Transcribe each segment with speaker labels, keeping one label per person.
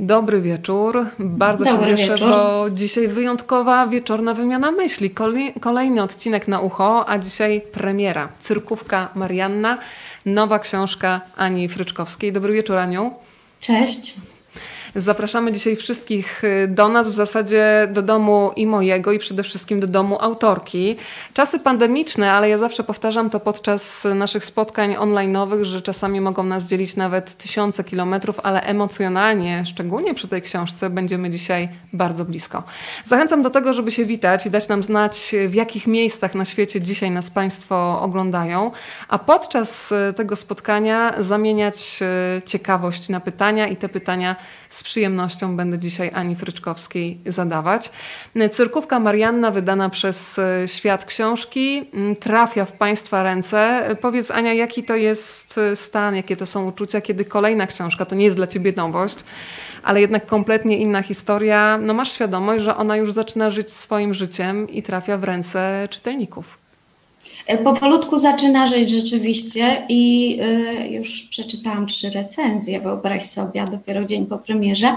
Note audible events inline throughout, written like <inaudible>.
Speaker 1: Dobry wieczór. Bardzo Dobry się cieszę, wieczór. bo dzisiaj wyjątkowa wieczorna wymiana myśli. Kolejny odcinek na ucho, a dzisiaj premiera. Cyrkówka Marianna, nowa książka Ani Fryczkowskiej. Dobry wieczór, Aniu.
Speaker 2: Cześć.
Speaker 1: Zapraszamy dzisiaj wszystkich y, do nas, w zasadzie do domu i mojego, i przede wszystkim do domu autorki. Czasy pandemiczne, ale ja zawsze powtarzam to podczas naszych spotkań online'owych, że czasami mogą nas dzielić nawet tysiące kilometrów, ale emocjonalnie, szczególnie przy tej książce, będziemy dzisiaj bardzo blisko. Zachęcam do tego, żeby się witać i dać nam znać, w jakich miejscach na świecie dzisiaj nas Państwo oglądają, a podczas y, tego spotkania zamieniać y, ciekawość na pytania i te pytania z przyjemnością będę dzisiaj Ani Fryczkowskiej zadawać. Cyrkówka Marianna, wydana przez e, Świat Książki, trafia w Państwa ręce. Powiedz Ania, jaki to jest stan, jakie to są uczucia, kiedy kolejna książka, to nie jest dla Ciebie nowość, ale jednak kompletnie inna historia. No masz świadomość, że ona już zaczyna żyć swoim życiem i trafia w ręce czytelników.
Speaker 2: E, powolutku zaczyna żyć rzeczywiście i e, już przeczytałam trzy recenzje, wyobraź sobie, dopiero dzień po premierze.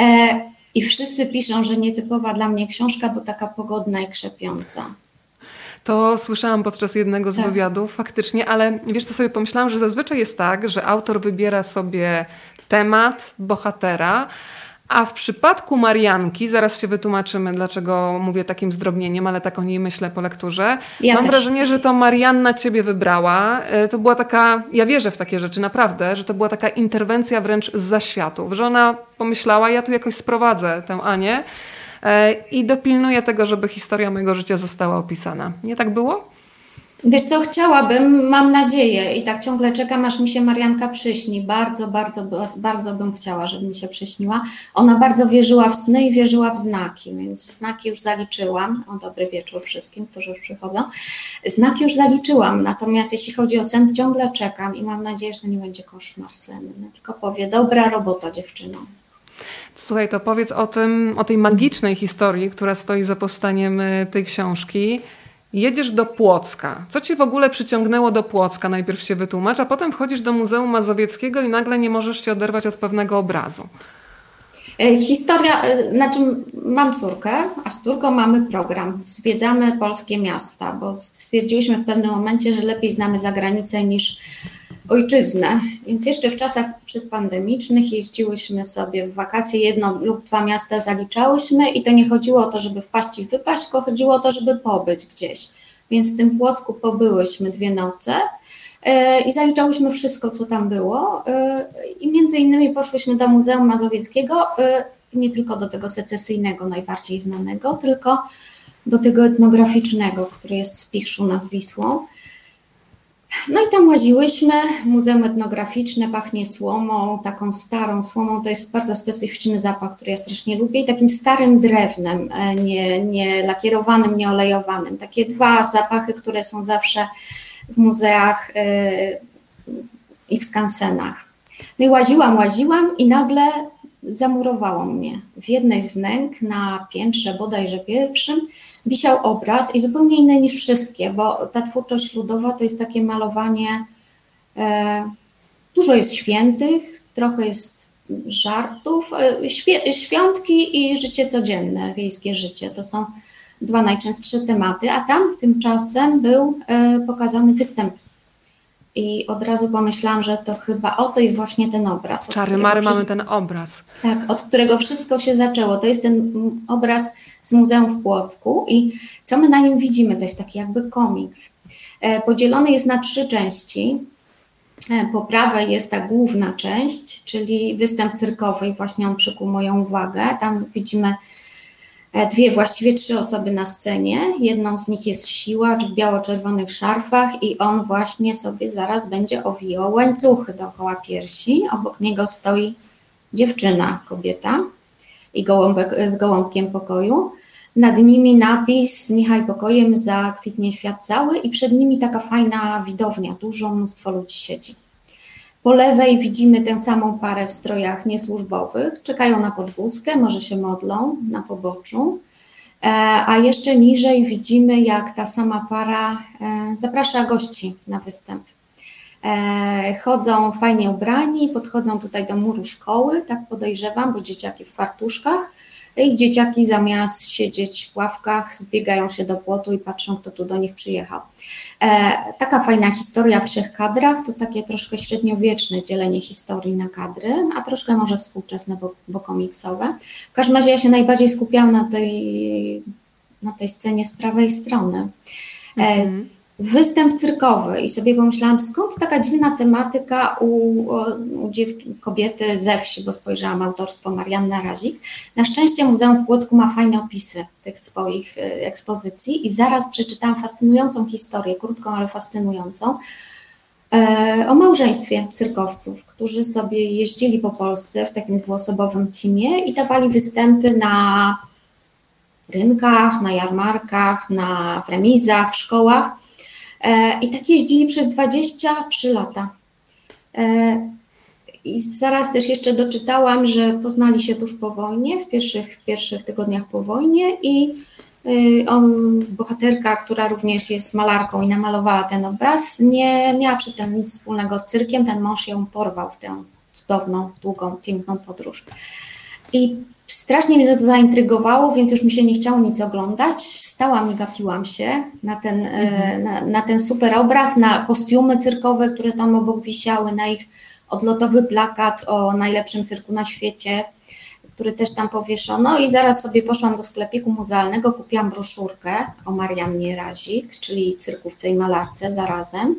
Speaker 2: E, I wszyscy piszą, że nietypowa dla mnie książka, bo taka pogodna i krzepiąca.
Speaker 1: To słyszałam podczas jednego z tak. wywiadów, faktycznie, ale wiesz co sobie pomyślałam, że zazwyczaj jest tak, że autor wybiera sobie temat, bohatera, a w przypadku Marianki, zaraz się wytłumaczymy, dlaczego mówię takim zdrobnieniem, ale tak o niej myślę po lekturze. Ja Mam też. wrażenie, że to Marianna ciebie wybrała. E, to była taka, ja wierzę w takie rzeczy, naprawdę, że to była taka interwencja wręcz z zaświatów, że ona pomyślała, ja tu jakoś sprowadzę tę Anię e, i dopilnuję tego, żeby historia mojego życia została opisana. Nie tak było?
Speaker 2: Wiesz co, chciałabym, mam nadzieję i tak ciągle czekam, aż mi się Marianka przyśni. Bardzo, bardzo, bardzo bym chciała, żeby mi się przyśniła. Ona bardzo wierzyła w sny i wierzyła w znaki, więc znaki już zaliczyłam. O dobry wieczór wszystkim, którzy już przychodzą. Znaki już zaliczyłam, natomiast jeśli chodzi o sen, ciągle czekam i mam nadzieję, że to nie będzie koszmar senny, tylko powie, dobra robota dziewczyno.
Speaker 1: Słuchaj, to powiedz o, tym, o tej magicznej historii, która stoi za powstaniem y, tej książki. Jedziesz do Płocka. Co ci w ogóle przyciągnęło do Płocka? Najpierw się wytłumacz, a potem wchodzisz do Muzeum Mazowieckiego i nagle nie możesz się oderwać od pewnego obrazu.
Speaker 2: E, historia, e, znaczy mam córkę, a z córką mamy program. Zwiedzamy polskie miasta, bo stwierdziłyśmy w pewnym momencie, że lepiej znamy zagranicę niż ojczyznę. Więc jeszcze w czasach przedpandemicznych jeździłyśmy sobie w wakacje, jedno lub dwa miasta zaliczałyśmy i to nie chodziło o to, żeby wpaść i wypaść, tylko chodziło o to, żeby pobyć gdzieś. Więc w tym Płocku pobyłyśmy dwie noce e, i zaliczałyśmy wszystko, co tam było. E, I między innymi poszłyśmy do Muzeum Mazowieckiego, e, nie tylko do tego secesyjnego, najbardziej znanego, tylko do tego etnograficznego, który jest w Pichrzu nad Wisłą. No i tam łaziłyśmy, Muzeum Etnograficzne pachnie słomą, taką starą słomą, to jest bardzo specyficzny zapach, który ja strasznie lubię i takim starym drewnem, e, nie, nie lakierowanym, nie olejowanym. Takie dwa zapachy, które są zawsze w muzeach yy, i w skansenach. No i łaziłam, łaziłam i nagle zamurowało mnie. W jednej z wnęk na piętrze bodajże pierwszym wisiał obraz i zupełnie inny niż wszystkie, bo ta twórczość ludowa to jest takie malowanie, e, dużo jest świętych, trochę jest żartów, e, świątki i życie codzienne, wiejskie życie. To są dwa najczęstsze tematy, a tam tymczasem był e, pokazany występ i od razu pomyślałam, że to chyba o to jest właśnie ten obraz.
Speaker 1: Czary Mary mamy ten obraz.
Speaker 2: Tak, od którego wszystko się zaczęło. To jest ten obraz z Muzeum w Płocku i co my na nim widzimy? To jest taki jakby komiks. E, podzielony jest na trzy części. E, po prawej jest ta główna część, czyli występ cyrkowy i właśnie on przykuł moją uwagę. Tam widzimy E, dwie, właściwie trzy osoby na scenie. Jedną z nich jest siłacz w biało-czerwonych szarfach i on właśnie sobie zaraz będzie owijał łańcuchy dookoła piersi. Obok niego stoi dziewczyna, kobieta i gołąbek, z gołąbkiem pokoju. Nad nimi napis Niechaj pokojem zakwitnie świat cały i przed nimi taka fajna widownia, dużo mnóstwo ludzi siedzi. Po lewej widzimy tę samą parę w strojach niesłużbowych. Czekają na podwózkę, może się modlą na poboczu. E, a jeszcze niżej widzimy, jak ta sama para e, zaprasza gości na występ. E, chodzą fajnie ubrani, podchodzą tutaj do muru szkoły, tak podejrzewam, bo dzieciaki w fartuszkach. I dzieciaki zamiast siedzieć w ławkach, zbiegają się do płotu i patrzą, kto tu do nich przyjechał. E, taka fajna historia w trzech kadrach to takie troszkę średniowieczne dzielenie historii na kadry, a troszkę może współczesne, bo, bo komiksowe. W każdym razie ja się najbardziej skupiałam na tej, na tej scenie z prawej strony. E, mhm występ cyrkowy i sobie pomyślałam, skąd taka dziwna tematyka u, u kobiety ze wsi, bo spojrzałam autorstwo Marianna Razik. Na szczęście Muzeum w Płocku ma fajne opisy tych swoich y, ekspozycji i zaraz przeczytałam fascynującą historię, krótką, ale fascynującą, e, o małżeństwie cyrkowców, którzy sobie jeździli po Polsce w takim dwuosobowym teamie i dawali występy na rynkach, na jarmarkach, na remizach, w szkołach E, I tak jeździli przez 23 lata. E, I zaraz też jeszcze doczytałam, że poznali się tuż po wojnie, w pierwszych, w pierwszych tygodniach po wojnie i y, on, bohaterka, która również jest malarką i namalowała ten obraz, nie miała przy tym nic wspólnego z cyrkiem. Ten mąż ją porwał w tę cudowną, długą, piękną podróż. I Strasznie mnie to zaintrygowało, więc już mi się nie chciało nic oglądać. Stałam i gapiłam się na ten, e, mhm. na, na, ten super obraz, na kostiumy cyrkowe, które tam obok wisiały, na ich odlotowy plakat o najlepszym cyrku na świecie, który też tam powieszono. I zaraz sobie poszłam do sklepiku muzealnego, kupiłam broszurkę o Mariannie Razik, czyli cyrkówce i malarce zarazem.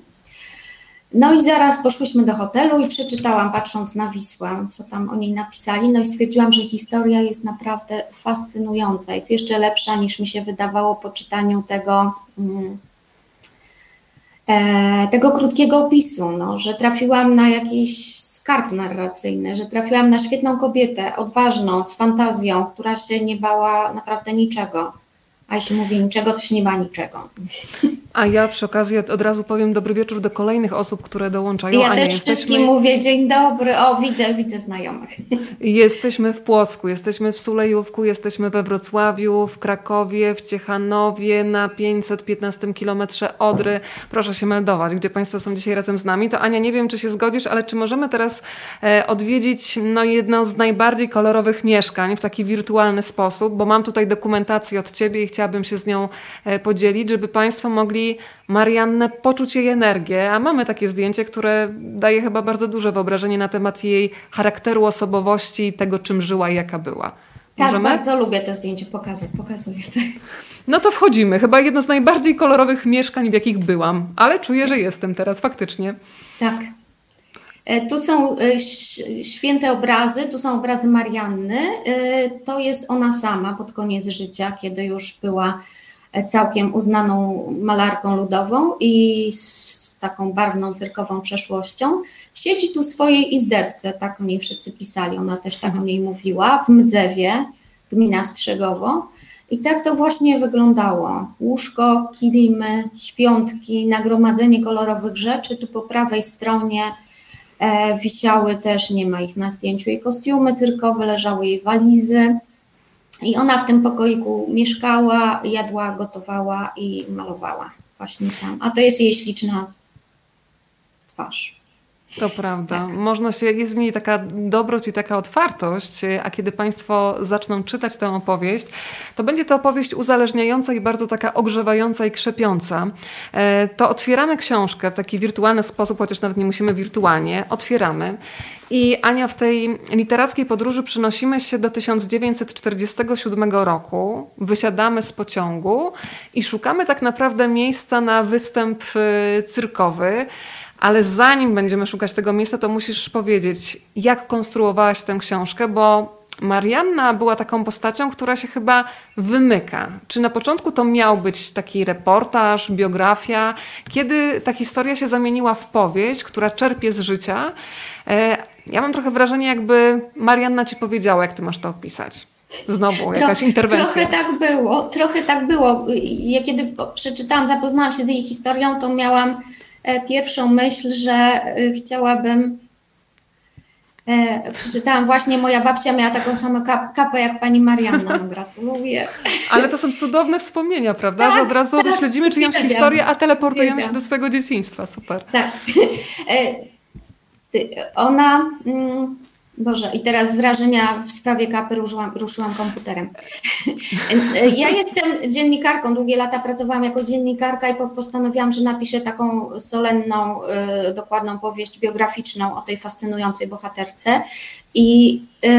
Speaker 2: No i zaraz poszłyśmy do hotelu i przeczytałam, patrząc na Wisłę, co tam o niej napisali. No i stwierdziłam, że historia jest naprawdę fascynująca. Jest jeszcze lepsza niż mi się wydawało po czytaniu tego, mm, e, tego krótkiego opisu, no, że trafiłam na jakiś skarb narracyjny, że trafiłam na świetną kobietę, odważną, z fantazją, która się nie bała naprawdę niczego. A jeśli mówi niczego, to się nie ma niczego.
Speaker 1: A ja przy okazji od razu powiem dobry wieczór do kolejnych osób, które dołączają.
Speaker 2: Ja Ania, też jesteśmy... wszystkim mówię dzień dobry. O, widzę, widzę znajomych. <laughs>
Speaker 1: Jesteśmy w Płocku, jesteśmy w Sulejówku, jesteśmy we Wrocławiu, w Krakowie, w Ciechanowie, na 515 kilometrze Odry. Proszę się meldować, gdzie Państwo są dzisiaj razem z nami. To Ania, nie wiem, czy się zgodzisz, ale czy możemy teraz e, odwiedzić no, jedno z najbardziej kolorowych mieszkań w taki wirtualny sposób, bo mam tutaj dokumentację od Ciebie i chciałabym się z nią e, podzielić, żeby Państwo mogli Mariannę poczuć jej energię, a mamy takie zdjęcie, które daje chyba bardzo duże wyobrażenie na temat jej charakteru, osobowości tego, czym żyła i jaka była.
Speaker 2: Tak, Możemy? bardzo lubię te zdjęcie, pokazuję, pokazuję. Tak.
Speaker 1: No to wchodzimy. Chyba jedno z najbardziej kolorowych mieszkań, w jakich byłam, ale czuję, że jestem teraz faktycznie.
Speaker 2: Tak. E, tu są e, święte obrazy, tu są obrazy Marianny. E, to jest ona sama pod koniec życia, kiedy już była całkiem uznaną malarką ludową i z taką barwną cyrkową przeszłością. Siedzi tu w swojej izdebce, tak o niej wszyscy pisali, ona też tak o niej mówiła, w Mdzewie, gmina Strzegowo. I tak to właśnie wyglądało. Łóżko, kilimy, świątki, nagromadzenie kolorowych rzeczy. Tu po prawej stronie e, wisiały też, nie ma ich na zdjęciu, jej kostiumy cyrkowe, leżały jej walizy. I ona w tym pokoiku mieszkała, jadła, gotowała i malowała właśnie tam. A to jest jej śliczna twarz.
Speaker 1: To prawda. Tak. Można się, jest w niej taka dobroć i taka otwartość, a kiedy Państwo zaczną czytać tę opowieść, to będzie to opowieść uzależniająca i bardzo taka ogrzewająca i krzepiąca. E, to otwieramy książkę w taki wirtualny sposób, chociaż nawet nie musimy wirtualnie. Otwieramy i Ania, w tej literackiej podróży przenosimy się do 1947 roku, wysiadamy z pociągu i szukamy tak naprawdę miejsca na występ y, cyrkowy. Ale zanim będziemy szukać tego miejsca, to musisz powiedzieć, jak konstruowałaś tę książkę, bo Marianna była taką postacią, która się chyba wymyka. Czy na początku to miał być taki reportaż, biografia, kiedy ta historia się zamieniła w powieść, która czerpie z życia, e, ja mam trochę wrażenie, jakby Marianna ci powiedziała, jak ty masz to opisać. Znowu jakaś Tro, interwencja.
Speaker 2: Trochę tak było, trochę tak było. Ja kiedy przeczytałam, zapoznałam się z jej historią, to miałam pierwszą myśl, że e, chciałabym E, przeczytałam właśnie, moja babcia miała taką samą kap, kapę jak pani Marianna. No, gratuluję. <laughs>
Speaker 1: Ale to są cudowne wspomnienia, prawda? Tak, Że od razu tak, śledzimy czyjąś historię, a teleportujemy się do swojego dzieciństwa. Super.
Speaker 2: Tak. <laughs> E, ona. Mm, Boże, i teraz z wrażenia w sprawie kapy ruszyłam, ruszyłam komputerem. <laughs> ja jestem dziennikarką, długie lata pracowałam jako dziennikarka i postanowiłam, że napiszę taką solenną, y, dokładną powieść biograficzną o tej fascynującej bohaterce. I, y,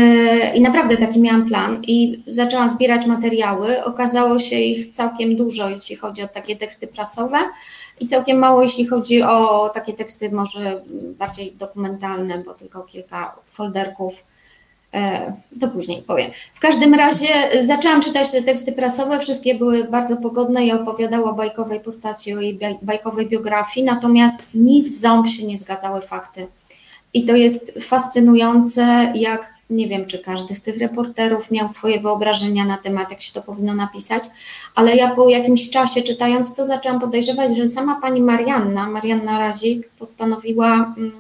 Speaker 2: I naprawdę taki miałam plan i zaczęłam zbierać materiały. Okazało się ich całkiem dużo, jeśli chodzi o takie teksty prasowe i całkiem mało, jeśli chodzi o takie teksty może bardziej dokumentalne, bo tylko kilka folderków. E, to później powiem. W każdym razie zaczęłam czytać te teksty prasowe, wszystkie były bardzo pogodne i opowiadały o bajkowej postaci, o jej bajkowej biografii, natomiast ni w ząb się nie zgadzały fakty. I to jest fascynujące, jak nie wiem, czy każdy z tych reporterów miał swoje wyobrażenia na temat, jak się to powinno napisać, ale ja po jakimś czasie czytając to zaczęłam podejrzewać, że sama pani Marianna, Marianna Razik postanowiła, mm,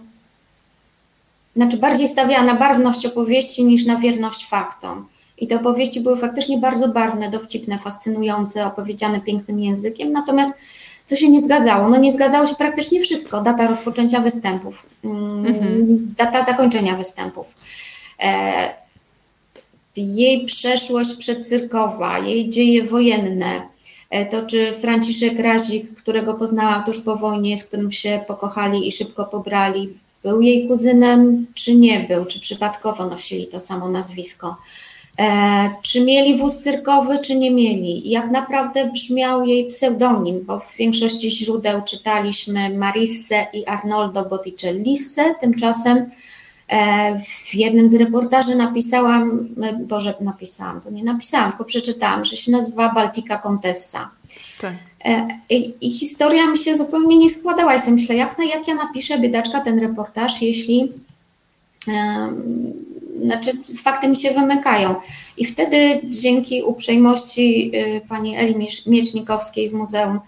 Speaker 2: znaczy bardziej stawiała na barwność opowieści niż na wierność faktom. I te opowieści były faktycznie bardzo barwne, dowcipne, fascynujące, opowiedziane pięknym językiem, natomiast co się nie zgadzało? No nie zgadzało się praktycznie wszystko. Data rozpoczęcia występów, mm, mhm. data zakończenia występów E, jej przeszłość przedcyrkowa, jej dzieje wojenne, e, to czy Franciszek Razik, którego poznałam tuż po wojnie, z którym się pokochali i szybko pobrali, był jej kuzynem, czy nie był, czy przypadkowo nosili to samo nazwisko. E, czy mieli wóz cyrkowy, czy nie mieli? Jak naprawdę brzmiał jej pseudonim, bo w większości źródeł czytaliśmy Marisse i Arnoldo Botticellisse, tymczasem E, w jednym z reportaży napisałam, e, Boże, napisałam, to nie napisałam, tylko przeczytałam, że się nazywa Baltica Contessa. Tak. I, I, historia mi się zupełnie nie składała. Ja sobie myślę, jak, jak ja napiszę, biedaczka, ten reportaż, jeśli um, znaczy fakty mi się wymykają. I wtedy dzięki uprzejmości y, pani Eli Miecznikowskiej z Muzeum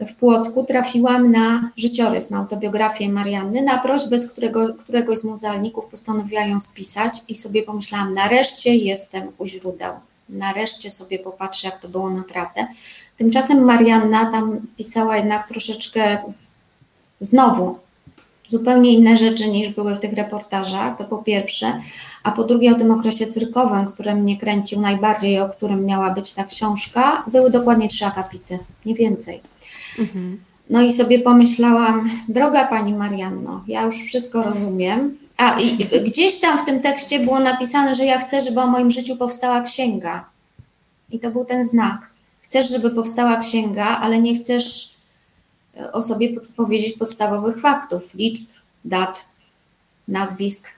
Speaker 2: w Płocku trafiłam na życiorys, na autobiografię Marianny, na prośbę z którego, któregoś z muzealników postanowiła ją spisać i sobie pomyślałam, nareszcie jestem u źródeł, nareszcie sobie popatrzę, jak to było naprawdę. Tymczasem Marianna tam pisała jednak troszeczkę znowu zupełnie inne rzeczy niż były w tych reportażach, to po pierwsze, a po drugie o tym okresie cyrkowym, który mnie kręcił najbardziej, o którym miała być ta książka, były dokładnie trzy akapity, nie więcej. No i sobie pomyślałam, droga pani Marianno, ja już wszystko rozumiem. A i gdzieś tam w tym tekście było napisane, że ja chcę, żeby o moim życiu powstała księga. I to był ten znak. Chcesz, żeby powstała księga, ale nie chcesz o sobie powiedzieć podstawowych faktów, liczb, dat, nazwisk.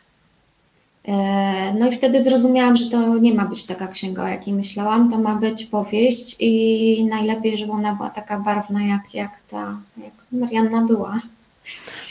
Speaker 2: E, no i wtedy zrozumiałam, że to nie ma być taka księga, o jakiej myślałam, to ma być powieść i najlepiej, żeby ona była taka barwna, jak, jak ta, jak Marianna była.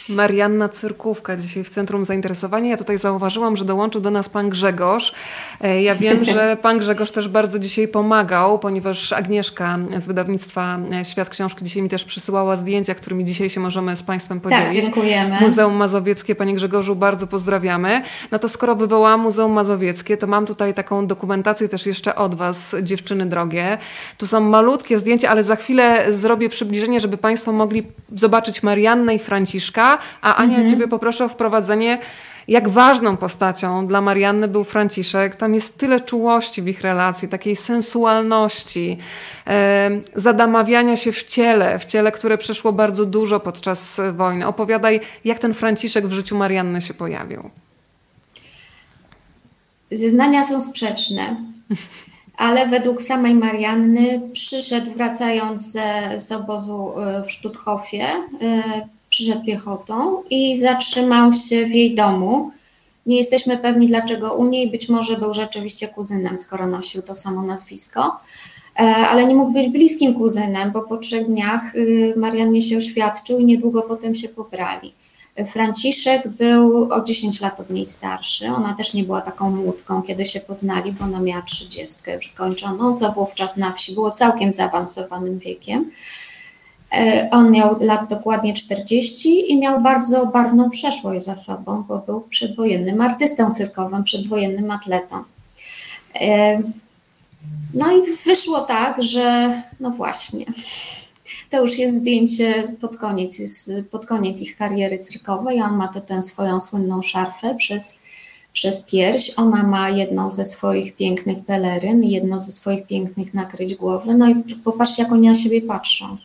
Speaker 1: Marianna Cyrkówka dzisiaj w centrum zainteresowania. Ja tutaj zauważyłam, że dołączył do nas pan Grzegorz. E, ja wiem, <laughs> że pan Grzegorz też bardzo dzisiaj pomagał, ponieważ Agnieszka z wydawnictwa e, Świat Książki dzisiaj mi też przysyłała zdjęcia, którymi dzisiaj się możemy z państwem tak, podzielić.
Speaker 2: Tak, dziękujemy.
Speaker 1: Muzeum Mazowieckie, panie Grzegorzu, bardzo pozdrawiamy. No to skoro wywołałam Muzeum Mazowieckie, to mam tutaj taką dokumentację też jeszcze od was, dziewczyny drogie. Tu są malutkie zdjęcia, ale za chwilę zrobię przybliżenie, żeby państwo mogli zobaczyć Mariannę i Franciszka, a Ania, mhm. ciebie poproszę o wprowadzenie jak ważną postacią dla Marianny był Franciszek. Tam jest tyle czułości w ich relacji, takiej sensualności, e, zadamawiania się w ciele, w ciele, które przeszło bardzo dużo podczas wojny. Opowiadaj, jak ten Franciszek w życiu Marianny się pojawił.
Speaker 2: Zeznania są sprzeczne, ale według samej Marianny przyszedł wracając ze, z obozu e, w Sztuthofie, e, przyszedł piechotą i zatrzymał się w jej domu. Nie jesteśmy pewni, dlaczego u niej. Być może był rzeczywiście kuzynem, skoro nosił to samo nazwisko, e, ale nie mógł być bliskim kuzynem, bo po trzech dniach y, Mariannie się oświadczył i niedługo potem się pobrali. Franciszek był o 10 lat od niej starszy. Ona też nie była taką młódką, kiedy się poznali, bo ona miała 30 już skończoną, co wówczas na wsi było całkiem zaawansowanym wiekiem. E, on miał lat dokładnie 40 i miał bardzo barwną przeszłość za sobą, bo był przedwojennym artystą cyrkowym, przedwojennym atletą. E, no i wyszło tak, że no właśnie, to już jest zdjęcie pod koniec, pod koniec ich kariery cyrkowej. On ma tę swoją słynną szarfę przez, przez pierś. Ona ma jedną ze swoich pięknych peleryn, jedno ze swoich pięknych nakryć głowy. No i popatrzcie, jak oni na siebie patrzą.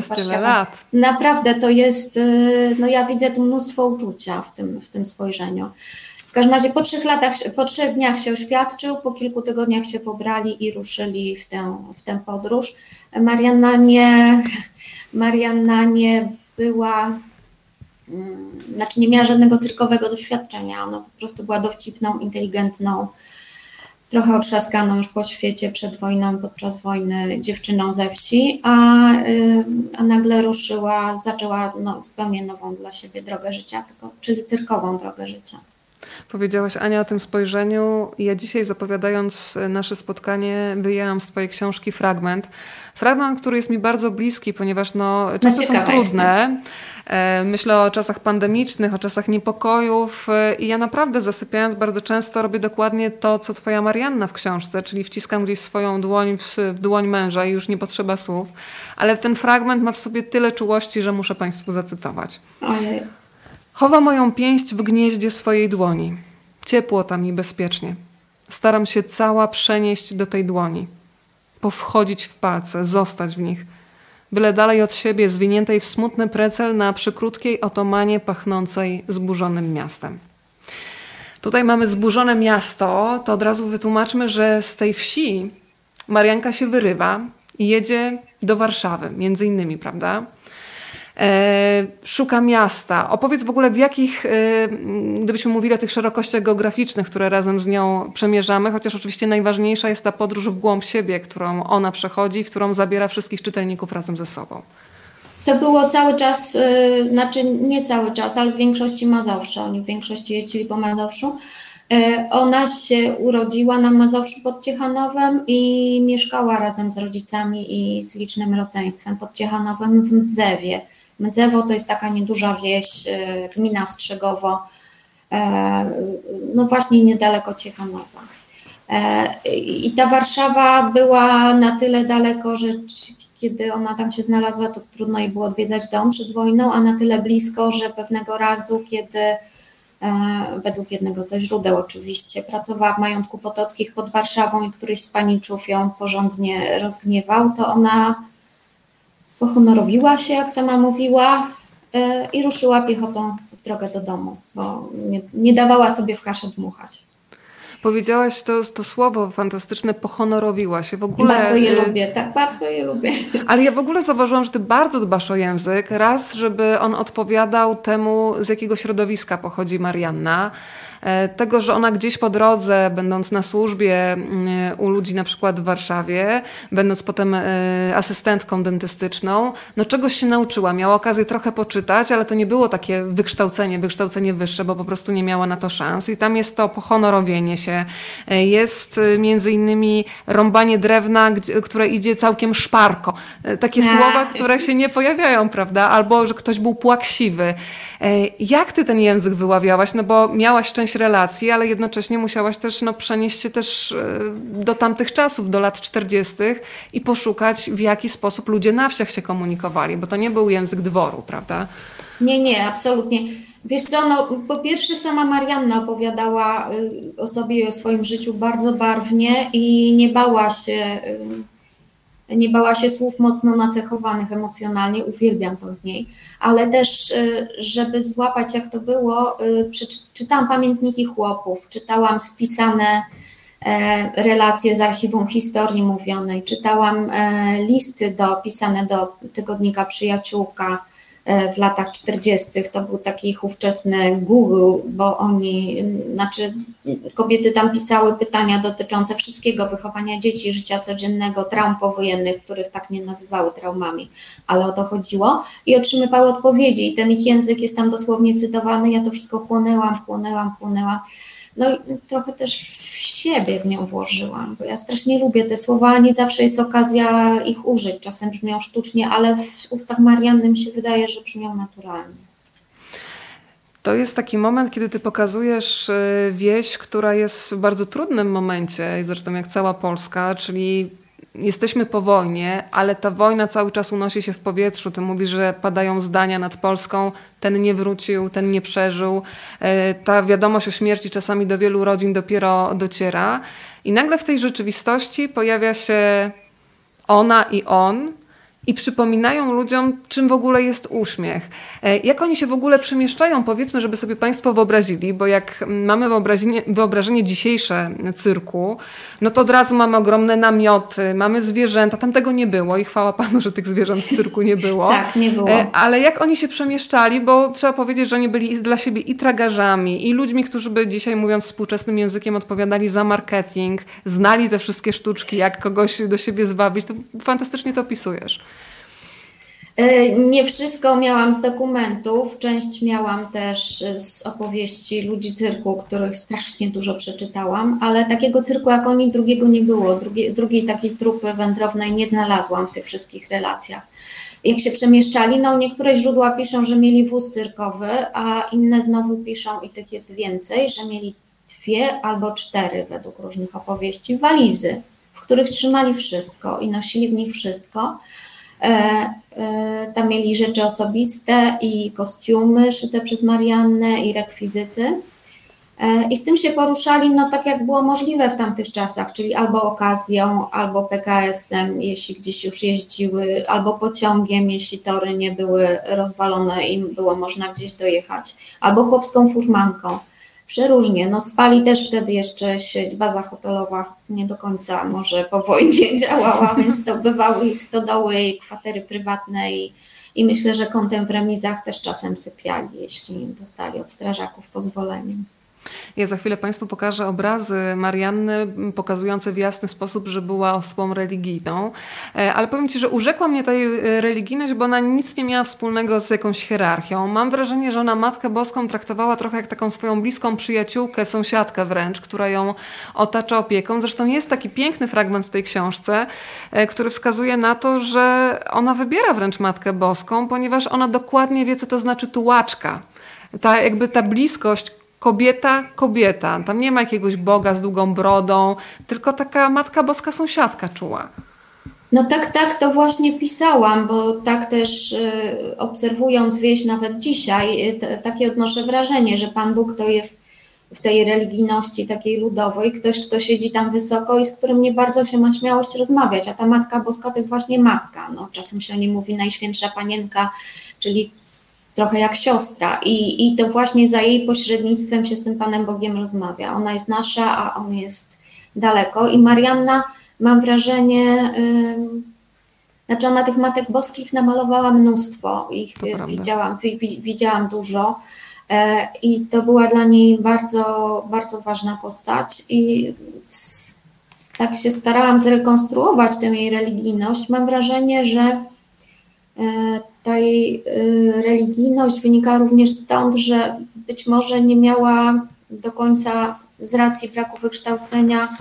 Speaker 1: Przez tyle lat.
Speaker 2: Naprawdę to jest, y, no ja widzę tu mnóstwo uczucia w tym, w tym spojrzeniu. W każdym razie po trzech latach, po trzech dniach się oświadczył, po kilku tygodniach się pobrali i ruszyli w tę, w tę podróż. Marianna nie, Marianna nie była, mm, znaczy nie miała żadnego cyrkowego doświadczenia. Ona po prostu była dowcipną, inteligentną, trochę otrzaskaną już po świecie przed wojną, podczas wojny dziewczyną ze wsi, a, y, a nagle ruszyła, zaczęła no, zupełnie nową dla siebie drogę życia, tylko, czyli cyrkową drogę życia.
Speaker 1: Powiedziałaś Ania o tym spojrzeniu. Ja dzisiaj zapowiadając nasze spotkanie wyjęłam z Twojej książki fragment. Fragment, który jest mi bardzo bliski, ponieważ no, czasy są trudne. Myślę o czasach pandemicznych, o czasach niepokojów e, i ja naprawdę zasypiając bardzo często robię dokładnie to, co twoja Marianna w książce, czyli wciskam gdzieś swoją dłoń w, w dłoń męża i już nie potrzeba słów, ale ten fragment ma w sobie tyle czułości, że muszę Państwu zacytować. Ojej. Chowa moją pięść w gnieździe swojej dłoni. Ciepło tam i bezpiecznie. Staram się cała przenieść do tej dłoni. Powchodzić w palce, zostać w nich. Byle dalej od siebie, zwiniętej w smutny precel na przykrótkiej otomanie pachnącej zburzonym miastem. Tutaj mamy zburzone miasto, to od razu wytłumaczmy, że z tej wsi Marianka się wyrywa i jedzie do Warszawy, między innymi, prawda? E, szuka miasta. Opowiedz w ogóle, w jakich, e, gdybyśmy mówili o tych szerokościach geograficznych, które razem z nią przemierzamy, chociaż oczywiście najważniejsza jest ta podróż w głąb siebie, którą ona przechodzi, w którą zabiera wszystkich czytelników razem ze sobą.
Speaker 2: To było cały czas, e, znaczy nie cały czas, ale w większości Mazowsza. Oni w większości jeździli po Mazowszu. Ona się urodziła na Mazowszu pod Ciechanowem i mieszkała razem z rodzicami i z licznym rodzeństwem pod Ciechanowem w Mdzewie. Mdzewo to jest taka nieduża wieś, e, gmina Strzegowo, e, no właśnie niedaleko Ciechanowa. E, I ta Warszawa była na tyle daleko, że kiedy ona tam się znalazła, to trudno jej było odwiedzać dom przed wojną, a na tyle blisko, że pewnego razu, kiedy według jednego ze źródeł oczywiście, pracowała w majątku Potockich pod Warszawą i któryś z paniczów ją porządnie rozgniewał, to ona pohonorowiła się, jak sama mówiła, e, i ruszyła piechotą w drogę do domu, bo nie, nie dawała sobie w kaszę dmuchać.
Speaker 1: Powiedziałaś to, to słowo fantastyczne, pohonorowiła się. W ogóle,
Speaker 2: bardzo je y, lubię, tak, bardzo je lubię. <laughs>
Speaker 1: Ale ja w ogóle zauważyłam, że ty bardzo dbasz o język. Raz, żeby on odpowiadał temu, z jakiego środowiska pochodzi Marianna. E, tego, że ona gdzieś po drodze, będąc na służbie mm, u ludzi na przykład w Warszawie, będąc potem e, asystentką dentystyczną, no czegoś się nauczyła. Miała okazję trochę poczytać, ale to nie było takie wykształcenie, wykształcenie wyższe, bo po prostu nie miała na to szans. I tam jest to pohonorowienie się. E, jest między innymi rąbanie drewna, które idzie całkiem szparko. Takie słowa, które się nie pojawiają, prawda? Albo, że ktoś był płaksiwy. Jak ty ten język wyławiałaś? No bo miałaś relacji, ale jednocześnie musiałaś też no, przenieść się też e, do tamtych czasów, do lat 40. i poszukać, w jaki sposób ludzie na wsiach się komunikowali, bo to nie był język dworu, prawda?
Speaker 2: Nie, nie, absolutnie. Wiesz co, no, po pierwsze sama Marianna opowiadała y, o sobie i o swoim życiu bardzo barwnie i nie bała się y, nie bała się słów mocno nacechowanych emocjonalnie, uwielbiam to w niej, ale też, y, żeby złapać jak to było, y, czytałam pamiętniki chłopów, czytałam spisane e, relacje z archiwum historii mówionej, czytałam e, listy do, pisane do tygodnika Przyjaciółka, E, w latach 40. To był taki ich ówczesny Google, bo oni, znaczy kobiety tam pisały pytania dotyczące wszystkiego, wychowania dzieci, życia codziennego, traum powojennych, których tak nie nazywały traumami, ale o to chodziło i otrzymywały odpowiedzi i ten ich język jest tam dosłownie cytowany, ja to wszystko chłonęłam, chłonęłam, chłonęłam. No i trochę też siebie w nią włożyłam, bo ja strasznie lubię te słowa, nie zawsze jest okazja ich użyć, czasem brzmią sztucznie, ale w ustach Marianny mi się wydaje, że brzmią naturalnie.
Speaker 1: To jest taki moment, kiedy ty pokazujesz y, wieś, która jest w bardzo trudnym momencie, zresztą jak cała Polska, czyli jesteśmy po wojnie, ale ta wojna cały czas unosi się w powietrzu. Ty mówisz, że padają zdania nad Polską, ten nie wrócił, ten nie przeżył. E, ta wiadomość o śmierci czasami do wielu rodzin dopiero dociera. I nagle w tej rzeczywistości pojawia się ona i on, i przypominają ludziom, czym w ogóle jest uśmiech. E, jak oni się w ogóle przemieszczają, powiedzmy, żeby sobie Państwo wyobrazili, bo jak mamy wyobrażenie, wyobrażenie dzisiejsze cyrku, no to od razu mamy ogromne namioty, mamy zwierzęta, tam tego nie było i chwała Panu, że tych zwierząt w cyrku nie było. <laughs>
Speaker 2: tak, nie było. E,
Speaker 1: ale jak oni się przemieszczali, bo trzeba powiedzieć, że oni byli dla siebie i tragarzami, i ludźmi, którzy by dzisiaj mówiąc współczesnym językiem odpowiadali za marketing, znali te wszystkie sztuczki, jak kogoś do siebie zwabić, to fantastycznie to opisujesz.
Speaker 2: E, nie wszystko miałam z dokumentów, część miałam też z opowieści ludzi cyrku, których strasznie dużo przeczytałam, ale takiego cyrku jak oni drugiego nie było. Drugiej, drugiej takiej trupy wędrownej nie znalazłam w tych wszystkich relacjach. Jak się przemieszczali, no niektóre źródła piszą, że mieli wóz cyrkowy, a inne znowu piszą, i tych jest więcej, że mieli dwie albo cztery według różnych opowieści walizy, w których trzymali wszystko i nosili w nich wszystko E, e, tam mieli rzeczy osobiste i kostiumy szyte przez Mariannę i rekwizyty. E, I z tym się poruszali, no tak jak było możliwe w tamtych czasach, czyli albo okazją, albo PKS-em, jeśli gdzieś już jeździły, albo pociągiem, jeśli tory nie były rozwalone i było można gdzieś dojechać, albo chłopską furmanką. Przeróżnie. No spali też wtedy jeszcze sieć, baza hotelowa nie do końca może po wojnie <laughs> działała, więc to bywały i stodoły, i kwatery prywatne i, i myślę, że kątem w remizach też czasem sypiali, jeśli dostali od strażaków pozwolenie.
Speaker 1: Ja za chwilę Państwu pokażę obrazy Marianny pokazujące w jasny sposób, że była osobą religijną. E, ale powiem Ci, że urzekła mnie ta e, religijność, bo ona nic nie miała wspólnego z jakąś hierarchią. Mam wrażenie, że ona Matkę Boską traktowała trochę jak taką swoją bliską przyjaciółkę, sąsiadkę wręcz, która ją otacza opieką. Zresztą jest taki piękny fragment w tej książce, e, który wskazuje na to, że ona wybiera wręcz Matkę Boską, ponieważ ona dokładnie wie, co to znaczy tułaczka. Ta, jakby ta bliskość, kobieta, kobieta. Tam nie ma jakiegoś Boga z długą brodą, tylko taka Matka Boska sąsiadka czuła.
Speaker 2: No tak, tak, to właśnie pisałam, bo tak też y, obserwując wieś nawet dzisiaj, y, takie odnoszę wrażenie, że Pan Bóg to jest w tej religijności takiej ludowej ktoś, kto siedzi tam wysoko i z którym nie bardzo się ma śmiałość rozmawiać, a ta Matka Boska to jest właśnie Matka. No, czasem się o niej mówi Najświętsza Panienka, czyli trochę jak siostra. I, i to właśnie za jej pośrednictwem się z tym Panem Bogiem rozmawia. Ona jest nasza, a on jest daleko. I Marianna, mam wrażenie, yy, znaczy ona tych Matek Boskich namalowała mnóstwo, ich widziałam, wi, widziałam dużo. Yy, i to była dla niej bardzo, bardzo ważna postać. I tak się starałam zrekonstruować tę jej religijność. Mam wrażenie, że E, ta jej e, religijność wynika również stąd, że być może nie miała do końca z racji braku wykształcenia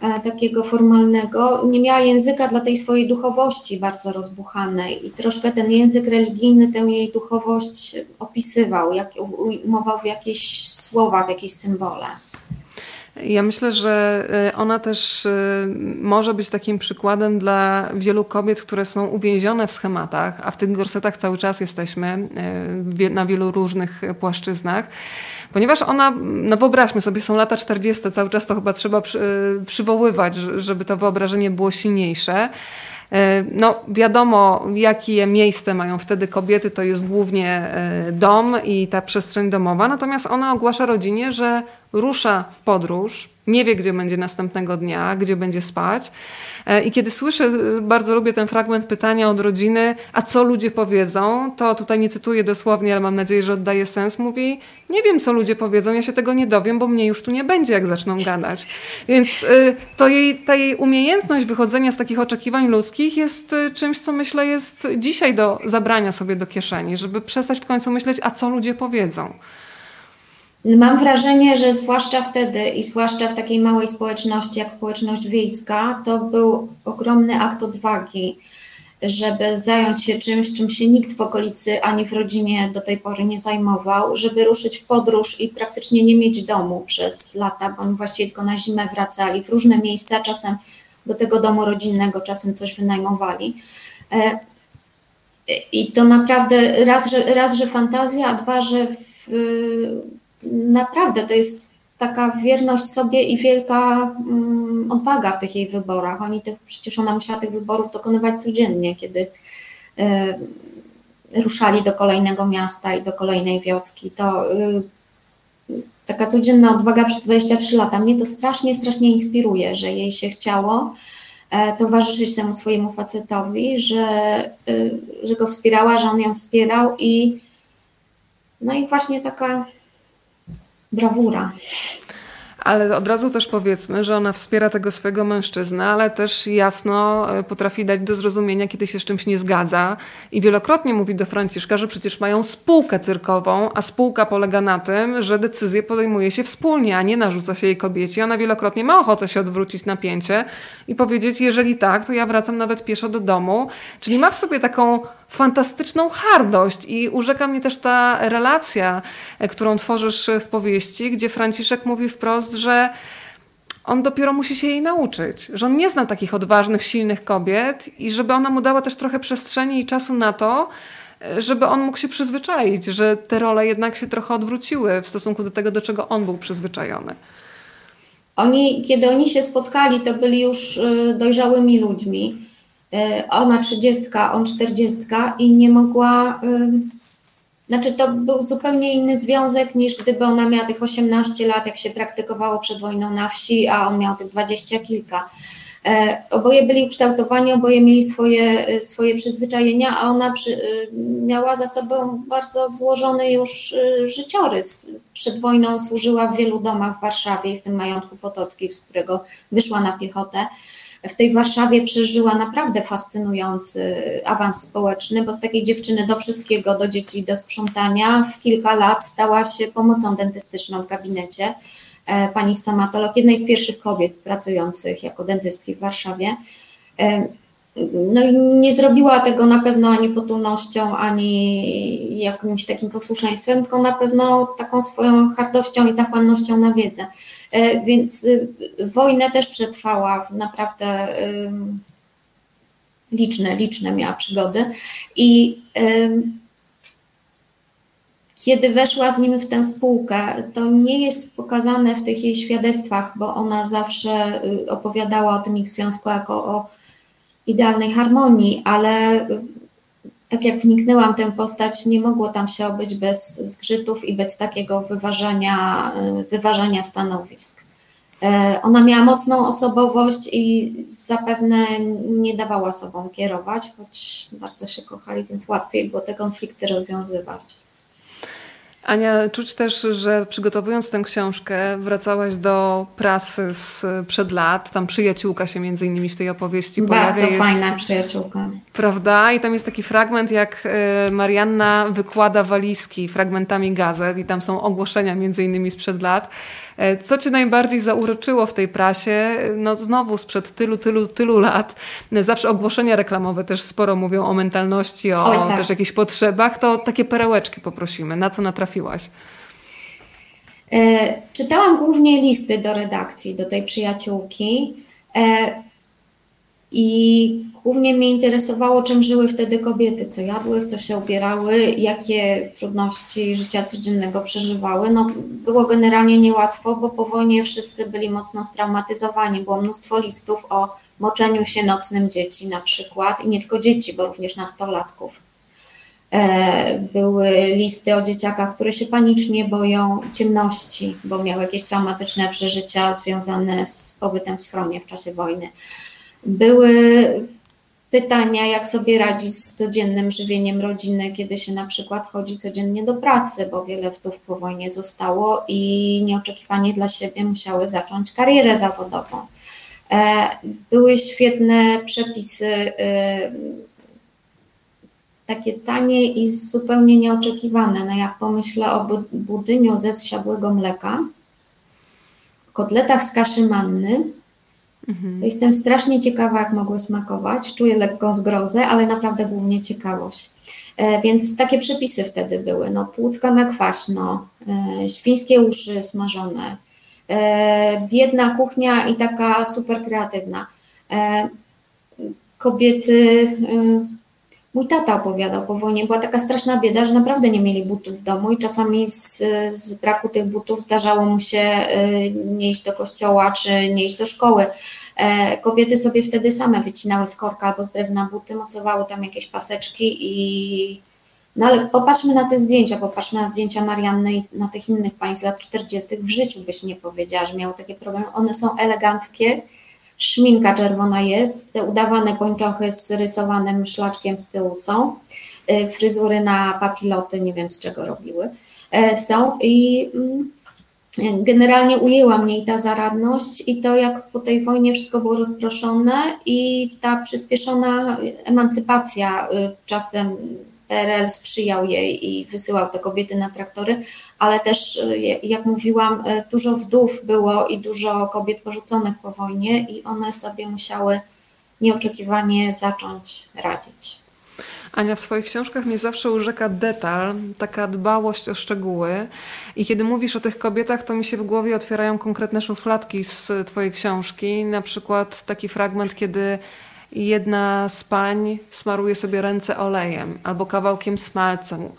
Speaker 2: e, takiego formalnego, nie miała języka dla tej swojej duchowości bardzo rozbuchanej i troszkę ten język religijny tę jej duchowość opisywał, jak, ujmował w jakieś słowa, w jakieś symbole.
Speaker 1: Ja myślę, że y, ona też y, może być takim przykładem dla wielu kobiet, które są uwięzione w schematach, a w tych gorsetach cały czas jesteśmy y, na wielu różnych płaszczyznach. Ponieważ ona, no wyobraźmy sobie, są lata 40., cały czas to chyba trzeba przy, przywoływać, żeby to wyobrażenie było silniejsze. No, wiadomo, jakie miejsce mają wtedy kobiety, to jest głównie dom i ta przestrzeń domowa. Natomiast ona ogłasza rodzinie, że rusza w podróż, nie wie, gdzie będzie następnego dnia, gdzie będzie spać. E, I kiedy słyszę, e, bardzo lubię ten fragment pytania od rodziny, a co ludzie powiedzą, to tutaj nie cytuję dosłownie, ale mam nadzieję, że oddaje sens, mówi, nie wiem, co ludzie powiedzą, ja się tego nie dowiem, bo mnie już tu nie będzie, jak zaczną gadać. Więc e, to jej, ta jej umiejętność wychodzenia z takich oczekiwań ludzkich jest czymś, co myślę jest dzisiaj do zabrania sobie do kieszeni, żeby przestać w końcu myśleć, a co ludzie powiedzą.
Speaker 2: Mam wrażenie, że zwłaszcza wtedy i zwłaszcza w takiej małej społeczności jak społeczność wiejska, to był ogromny akt odwagi, żeby zająć się czymś, czym się nikt w okolicy ani w rodzinie do tej pory nie zajmował, żeby ruszyć w podróż i praktycznie nie mieć domu przez lata, bo oni właściwie tylko na zimę wracali w różne miejsca, czasem do tego domu rodzinnego, czasem coś wynajmowali. E, I to naprawdę raz, że, raz, że fantazja, a dwa, że w, naprawdę to jest taka wierność sobie i wielka um, odwaga w tych jej wyborach. Oni tych, przecież ona musiała tych wyborów dokonywać codziennie, kiedy y, ruszali do kolejnego miasta i do kolejnej wioski. To y, taka codzienna odwaga przez 23 lata. Mnie to strasznie, strasznie inspiruje, że jej się chciało e, towarzyszyć temu swojemu facetowi, że, y, że go wspierała, że on ją wspierał i no i właśnie taka brawura.
Speaker 1: Ale od razu też powiedzmy, że ona wspiera tego swojego mężczyznę, ale też jasno e, potrafi dać do zrozumienia, kiedy się z czymś nie zgadza. I wielokrotnie mówi do Franciszka, że przecież mają spółkę cyrkową, a spółka polega na tym, że decyzje podejmuje się wspólnie, a nie narzuca się jej kobiecie. Ona wielokrotnie ma ochotę się odwrócić napięcie i powiedzieć, jeżeli tak, to ja wracam nawet pieszo do domu. Czyli ma w sobie taką fantastyczną hardość i urzeka mnie też ta relacja, e, którą tworzysz w powieści, gdzie Franciszek mówi wprost, że on dopiero musi się jej nauczyć, że on nie zna takich odważnych, silnych kobiet i żeby ona mu dała też trochę przestrzeni i czasu na to, e, żeby on mógł się przyzwyczaić, że te role jednak się trochę odwróciły w stosunku do tego, do czego on był przyzwyczajony.
Speaker 2: Oni, kiedy oni się spotkali, to byli już e, dojrzałymi ludźmi. E, ona trzydziestka, on czterdziestka i nie mogła, znaczy to był zupełnie inny związek niż gdyby ona miała tych 18 lat, jak się praktykowało przed wojną na wsi, a on miał tych dwadzieścia kilka. E, oboje byli ukształtowani, oboje mieli swoje, swoje przyzwyczajenia, a ona przy, miała za sobą bardzo złożony już życiorys. Przed wojną służyła w wielu domach w Warszawie, w tym majątku Potockim, z którego wyszła na piechotę w tej Warszawie przeżyła naprawdę fascynujący awans społeczny, bo z takiej dziewczyny do wszystkiego, do dzieci, do sprzątania, w kilka lat stała się pomocą dentystyczną w gabinecie e, pani stomatolog, jednej z pierwszych kobiet pracujących jako dentystki w Warszawie. E, no i nie zrobiła tego na pewno ani potulnością, ani jakimś takim posłuszeństwem, tylko na pewno taką swoją hardością i zachłannością na wiedzę. E, więc y, wojnę też przetrwała naprawdę liczne, liczne miała przygody. I kiedy weszła z nim w tę spółkę, to nie jest pokazane w tych jej świadectwach, bo ona zawsze y, opowiadała o tym ich związku jako o idealnej harmonii, ale tak jak wniknęłam tę postać, nie mogło tam się obyć bez zgrzytów i bez takiego wyważania, wyważania stanowisk. E, ona miała mocną osobowość i zapewne nie dawała sobą kierować, choć bardzo się kochali, więc łatwiej było te konflikty rozwiązywać.
Speaker 1: Ania, czuć też, że przygotowując tę książkę, wracałaś do prasy sprzed lat. Tam przyjaciółka się między innymi w tej opowieści
Speaker 2: Bardzo
Speaker 1: pojawia.
Speaker 2: Bardzo fajna przyjaciółka.
Speaker 1: Prawda? I tam jest taki fragment, jak e, Marianna wykłada walizki fragmentami gazet i tam są ogłoszenia między innymi sprzed lat. E, co Cię najbardziej zauroczyło w tej prasie? No znowu sprzed tylu, tylu, tylu lat. Zawsze ogłoszenia reklamowe też sporo mówią o mentalności, o Oj, tak. też jakichś potrzebach. To takie perełeczki poprosimy. Na co natrafiłaś?
Speaker 2: E, czytałam głównie listy do redakcji, do tej przyjaciółki. E, i głównie mnie interesowało, czym żyły wtedy kobiety, co jadły, w co się ubierały, jakie trudności życia codziennego przeżywały. No, było generalnie niełatwo, bo po wojnie wszyscy byli mocno straumatyzowani. Było mnóstwo listów o moczeniu się nocnym dzieci na przykład i nie tylko dzieci, bo również nastolatków. E, były listy o dzieciakach, które się panicznie boją ciemności, bo miały jakieś traumatyczne przeżycia związane z pobytem w schronie w czasie wojny. Były pytania, jak sobie radzić z codziennym żywieniem rodziny, kiedy się na przykład chodzi codziennie do pracy, bo wiele wdów po wojnie zostało i nieoczekiwanie dla siebie musiały zacząć karierę zawodową. E, były świetne przepisy e, takie tanie i zupełnie nieoczekiwane. No jak pomyślę o budyniu ze zsiadłego mleka, kotletach z kaszy manny, mhm. to jestem strasznie ciekawa, jak mogły smakować. Czuję lekką zgrozę, ale naprawdę głównie ciekawość. E, więc takie przepisy wtedy były. No, płucka na kwaśno, e, świńskie uszy smażone, e, biedna kuchnia i taka super kreatywna. Kobiety Mój tata opowiadał po wojnie, była taka straszna bieda, że naprawdę nie mieli butów w domu i czasami z, z braku tych butów zdarzało mu się y, nie iść do kościoła czy nie iść do szkoły. E, kobiety sobie wtedy same wycinały z korka albo z drewna buty, mocowały tam jakieś paseczki i no ale popatrzmy na te zdjęcia, popatrzmy na zdjęcia Marianny i na tych innych państw lat 40. W życiu byś nie powiedziała, że miały takie problemy. One są eleganckie, szminka czerwona jest, te udawane pończochy z rysowanym szlaczkiem z tyłu są, y, fryzury na papiloty, nie wiem z czego robiły, e, są i mm, generalnie ujęła mnie i ta zaradność i to, jak po tej wojnie wszystko było rozproszone i ta przyspieszona emancypacja y, czasem PRL sprzyjał jej i wysyłał te kobiety na traktory, ale też, y, jak mówiłam, y, dużo wdów było i dużo kobiet porzuconych po wojnie, i one sobie musiały nieoczekiwanie zacząć radzić.
Speaker 1: Ania, w swoich książkach mnie zawsze urzeka detal, taka dbałość o szczegóły. I kiedy mówisz o tych kobietach, to mi się w głowie otwierają konkretne szufladki z Twojej książki. Na przykład taki fragment, kiedy jedna z pań smaruje sobie ręce olejem albo kawałkiem smalcu.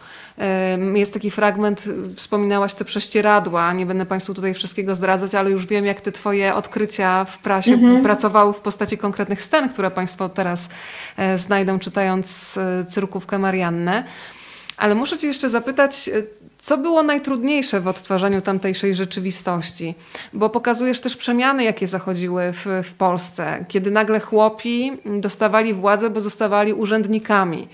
Speaker 1: Jest taki fragment, wspominałaś te prześcieradła, nie będę Państwu tutaj wszystkiego zdradzać, ale już wiem, jak te Twoje odkrycia w prasie mhm. pracowały w postaci konkretnych scen, które Państwo teraz e, znajdą czytając e, cyrkówkę Mariannę. Ale muszę Cię jeszcze zapytać, e, co było najtrudniejsze w odtwarzaniu tamtejszej rzeczywistości? Bo pokazujesz też przemiany, jakie zachodziły w, w Polsce, kiedy nagle chłopi dostawali władzę, bo zostawali urzędnikami.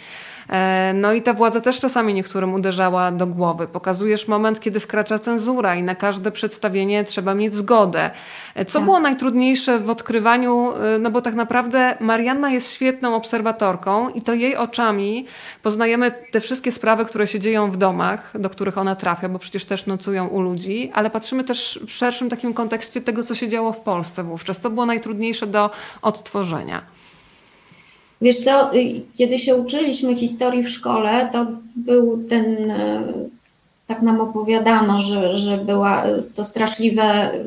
Speaker 1: E, no i ta władza też czasami niektórym uderzała do głowy. Pokazujesz moment, kiedy wkracza cenzura i na każde przedstawienie trzeba mieć zgodę. E, co tak. było najtrudniejsze w odkrywaniu, e, no bo tak naprawdę Marianna jest świetną obserwatorką i to jej oczami poznajemy te wszystkie sprawy, które się dzieją w domach, do których ona trafia, bo przecież też nocują u ludzi, ale patrzymy też w szerszym takim kontekście tego, co się działo w Polsce wówczas. To było najtrudniejsze do odtworzenia.
Speaker 2: Wiesz co, y, kiedy się uczyliśmy historii w szkole, to był ten, e, tak nam opowiadano, że, że była e, to straszliwe y,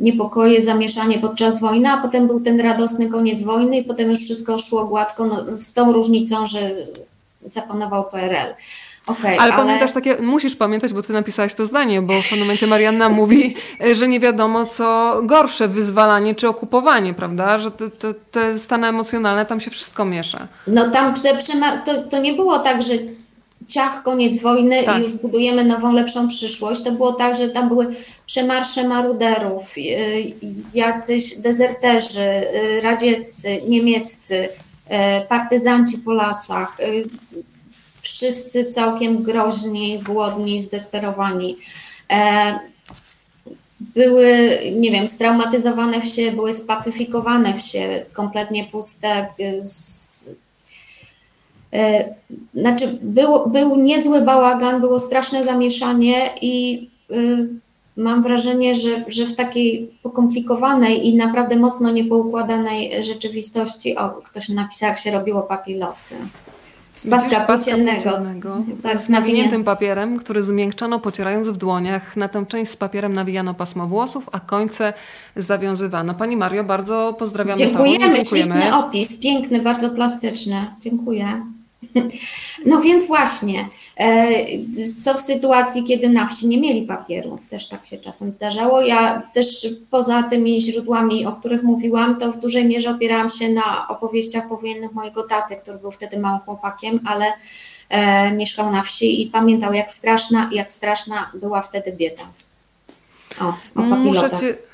Speaker 2: niepokoje, zamieszanie podczas wojny, a potem był ten radosny koniec wojny i potem już wszystko szło gładko, no, z tą różnicą, że zapanował PRL.
Speaker 1: Okay, ale, ale, pamiętasz takie, musisz pamiętać, bo ty napisałaś to zdanie, bo w pewnym momencie Marianna mówi, <laughs> że nie wiadomo co gorsze, wyzwalanie czy okupowanie, prawda? Że te, te, te stany emocjonalne, tam się wszystko miesza.
Speaker 2: No tam te to, to nie było tak, że ciach, koniec wojny tak. i już budujemy nową, lepszą przyszłość. To było tak, że tam były przemarsze maruderów, y, jacyś dezerterzy, y, radzieccy, niemieccy, y, partyzanci po lasach, wszyscy całkiem groźni, głodni, zdesperowani. E, były, nie wiem, straumatyzowane wsie, były spacyfikowane wsie, kompletnie puste. E, znaczy, był, był niezły bałagan, było straszne zamieszanie i y, mam wrażenie, że, że w takiej pokomplikowanej i naprawdę mocno niepoukładanej rzeczywistości, o, ktoś napisał, jak się robiło papiloty z paska płóciennego.
Speaker 1: Tak, z nawiniętym papierem, który zmiękczono pocierając w dłoniach. Na tę część z papierem nawijano pasmo włosów, a końce zawiązywano. Pani Mario, bardzo pozdrawiamy.
Speaker 2: Dziękujemy, Dziękujemy. śliczny opis, piękny, bardzo plastyczny. Dziękuję. No więc właśnie, e, co w sytuacji, kiedy na wsi nie mieli papieru? Też tak się czasem zdarzało. Ja też poza tymi źródłami, o których mówiłam, to w dużej mierze opierałam się na opowieściach powojennych mojego taty, który był wtedy małym chłopakiem, ale e, mieszkał na wsi i pamiętał, jak straszna, jak straszna była wtedy bieda.
Speaker 1: O, o Muszę cię, Mm,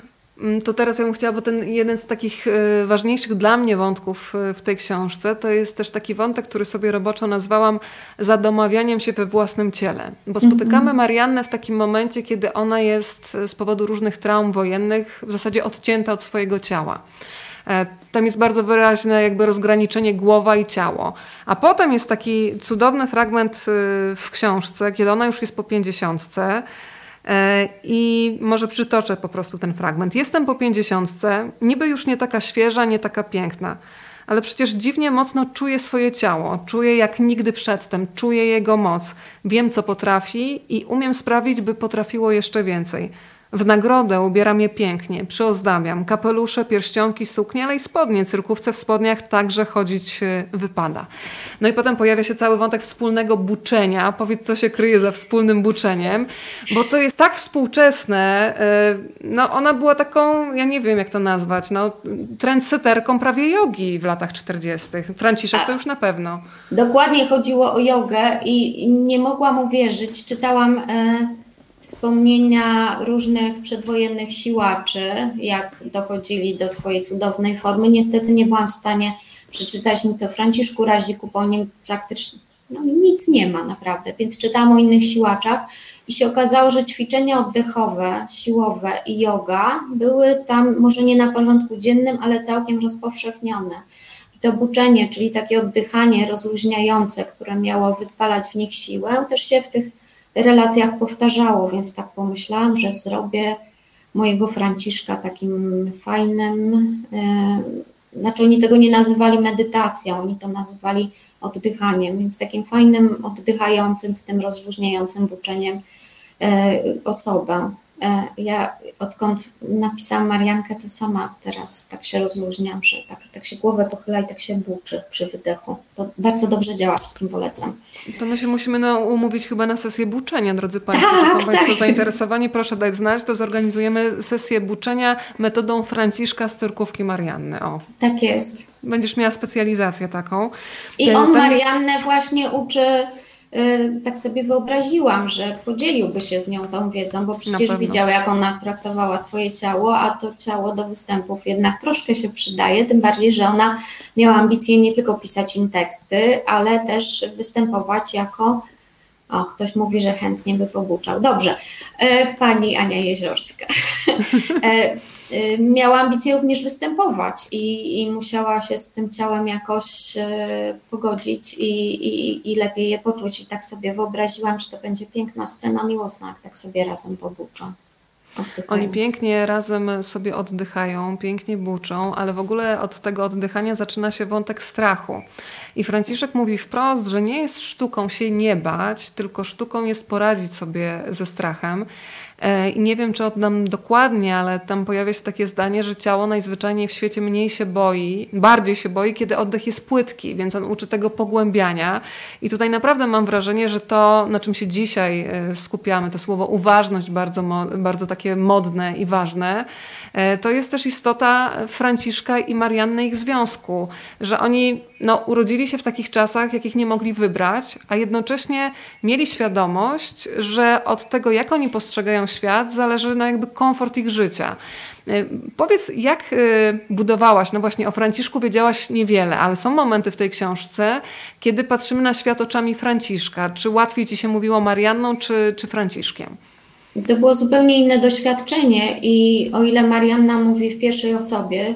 Speaker 1: to teraz ja bym chciała, bo ten jeden z takich e, ważniejszych dla mnie wątków e, w tej książce to jest też taki wątek, który sobie roboczo nazwałam zadomawianiem się we własnym ciele. Bo mhm. spotykamy Mariannę w takim momencie, kiedy ona jest e, z powodu różnych traum wojennych w zasadzie odcięta od swojego ciała. Tam jest bardzo wyraźne jakby rozgraniczenie głowa i ciało. A potem jest taki cudowny fragment w książce, kiedy ona już jest po pięćdziesiątce. E, I może przytoczę po prostu ten fragment. Jestem po pięćdziesiątce, niby już nie taka świeża, nie taka piękna, ale przecież dziwnie mocno czuję swoje ciało, czuję jak nigdy przedtem, czuję jego moc, wiem co potrafi i umiem sprawić, by potrafiło jeszcze więcej. W nagrodę ubieram je pięknie, przyozdabiam. Kapelusze, pierścionki, suknie, ale i spodnie. Cyrkówce w spodniach także chodzić e, wypada. No i potem pojawia się cały wątek wspólnego buczenia. Powiedz, co się kryje za wspólnym buczeniem, bo to jest tak współczesne. E, no ona była taką, ja nie wiem jak to nazwać, no trendseterką prawie jogi w latach 40. Franciszek to już na pewno.
Speaker 2: Dokładnie chodziło o jogę i nie mogłam uwierzyć. Czytałam... Y wspomnienia różnych przedwojennych siłaczy, jak dochodzili do swojej cudownej formy. Niestety nie byłam w stanie przeczytać nic o Franciszku Raziku, po nim praktycznie no, nic nie ma naprawdę, więc czytałam o innych siłaczach i się okazało, że ćwiczenia oddechowe, siłowe i yoga były tam może nie na porządku dziennym, ale całkiem rozpowszechnione. I to buczenie, czyli takie oddychanie rozluźniające, które miało wyzwalać w nich siłę, też się w tych relacjach powtarzało, więc tak pomyślałam, że zrobię mojego Franciszka takim fajnym, e, znaczy oni tego nie nazywali medytacją, oni to nazywali oddychaniem, więc takim fajnym, oddychającym, z tym rozluźniającym buczeniem e, osobę. E, ja odkąd napisałam Mariankę, to sama teraz tak się rozluźniam, że tak, tak się głowę pochyla i tak się buczy przy wydechu. To bardzo dobrze działa, wszystkim polecam.
Speaker 1: To my się musimy umówić chyba na sesję buczenia, drodzy Państwo. Tak, to są tak. Państwo zainteresowani, proszę dać znać, to zorganizujemy sesję buczenia metodą Franciszka z Turkówki Marianny. O.
Speaker 2: Tak jest.
Speaker 1: Będziesz miała specjalizację taką.
Speaker 2: I on Mariannę właśnie uczy tak sobie wyobraziłam, że podzieliłby się z nią tą wiedzą, bo przecież widział, jak ona traktowała swoje ciało, a to ciało do występów jednak troszkę się przydaje, tym bardziej, że ona miała ambicje nie tylko pisać im teksty, ale też występować jako o, ktoś mówi, że chętnie by pobuczał. Dobrze. Y, pani Ania Jeziorska. <laughs> Y, miała ambicje również występować i, i musiała się z tym ciałem jakoś y, pogodzić i, i, i lepiej je poczuć. I tak sobie wyobraziłam, że to będzie piękna scena miłosna, jak tak sobie razem pobuczą.
Speaker 1: Oni pięknie razem sobie oddychają, pięknie buczą, ale w ogóle od tego oddychania zaczyna się wątek strachu. I Franciszek mówi wprost, że nie jest sztuką się nie bać, tylko sztuką jest poradzić sobie ze strachem. E, I nie wiem, czy oddam dokładnie, ale tam pojawia się takie zdanie, że ciało najzwyczajniej w świecie mniej się boi, bardziej się boi, kiedy oddech jest płytki, więc on uczy tego pogłębiania. I tutaj naprawdę mam wrażenie, że to, na czym się dzisiaj e, skupiamy, to słowo uważność bardzo, bardzo takie modne i ważne, to jest też istota Franciszka i Marianny ich związku, że oni no, urodzili się w takich czasach, jakich nie mogli wybrać, a jednocześnie mieli świadomość, że od tego, jak oni postrzegają świat, zależy na jakby komfort ich życia. E, powiedz, jak e, budowałaś, no właśnie o Franciszku wiedziałaś niewiele, ale są momenty w tej książce, kiedy patrzymy na świat oczami Franciszka. Czy łatwiej ci się mówiło Marianną czy, czy Franciszkiem?
Speaker 2: To było zupełnie inne doświadczenie i o ile Marianna mówi w pierwszej osobie,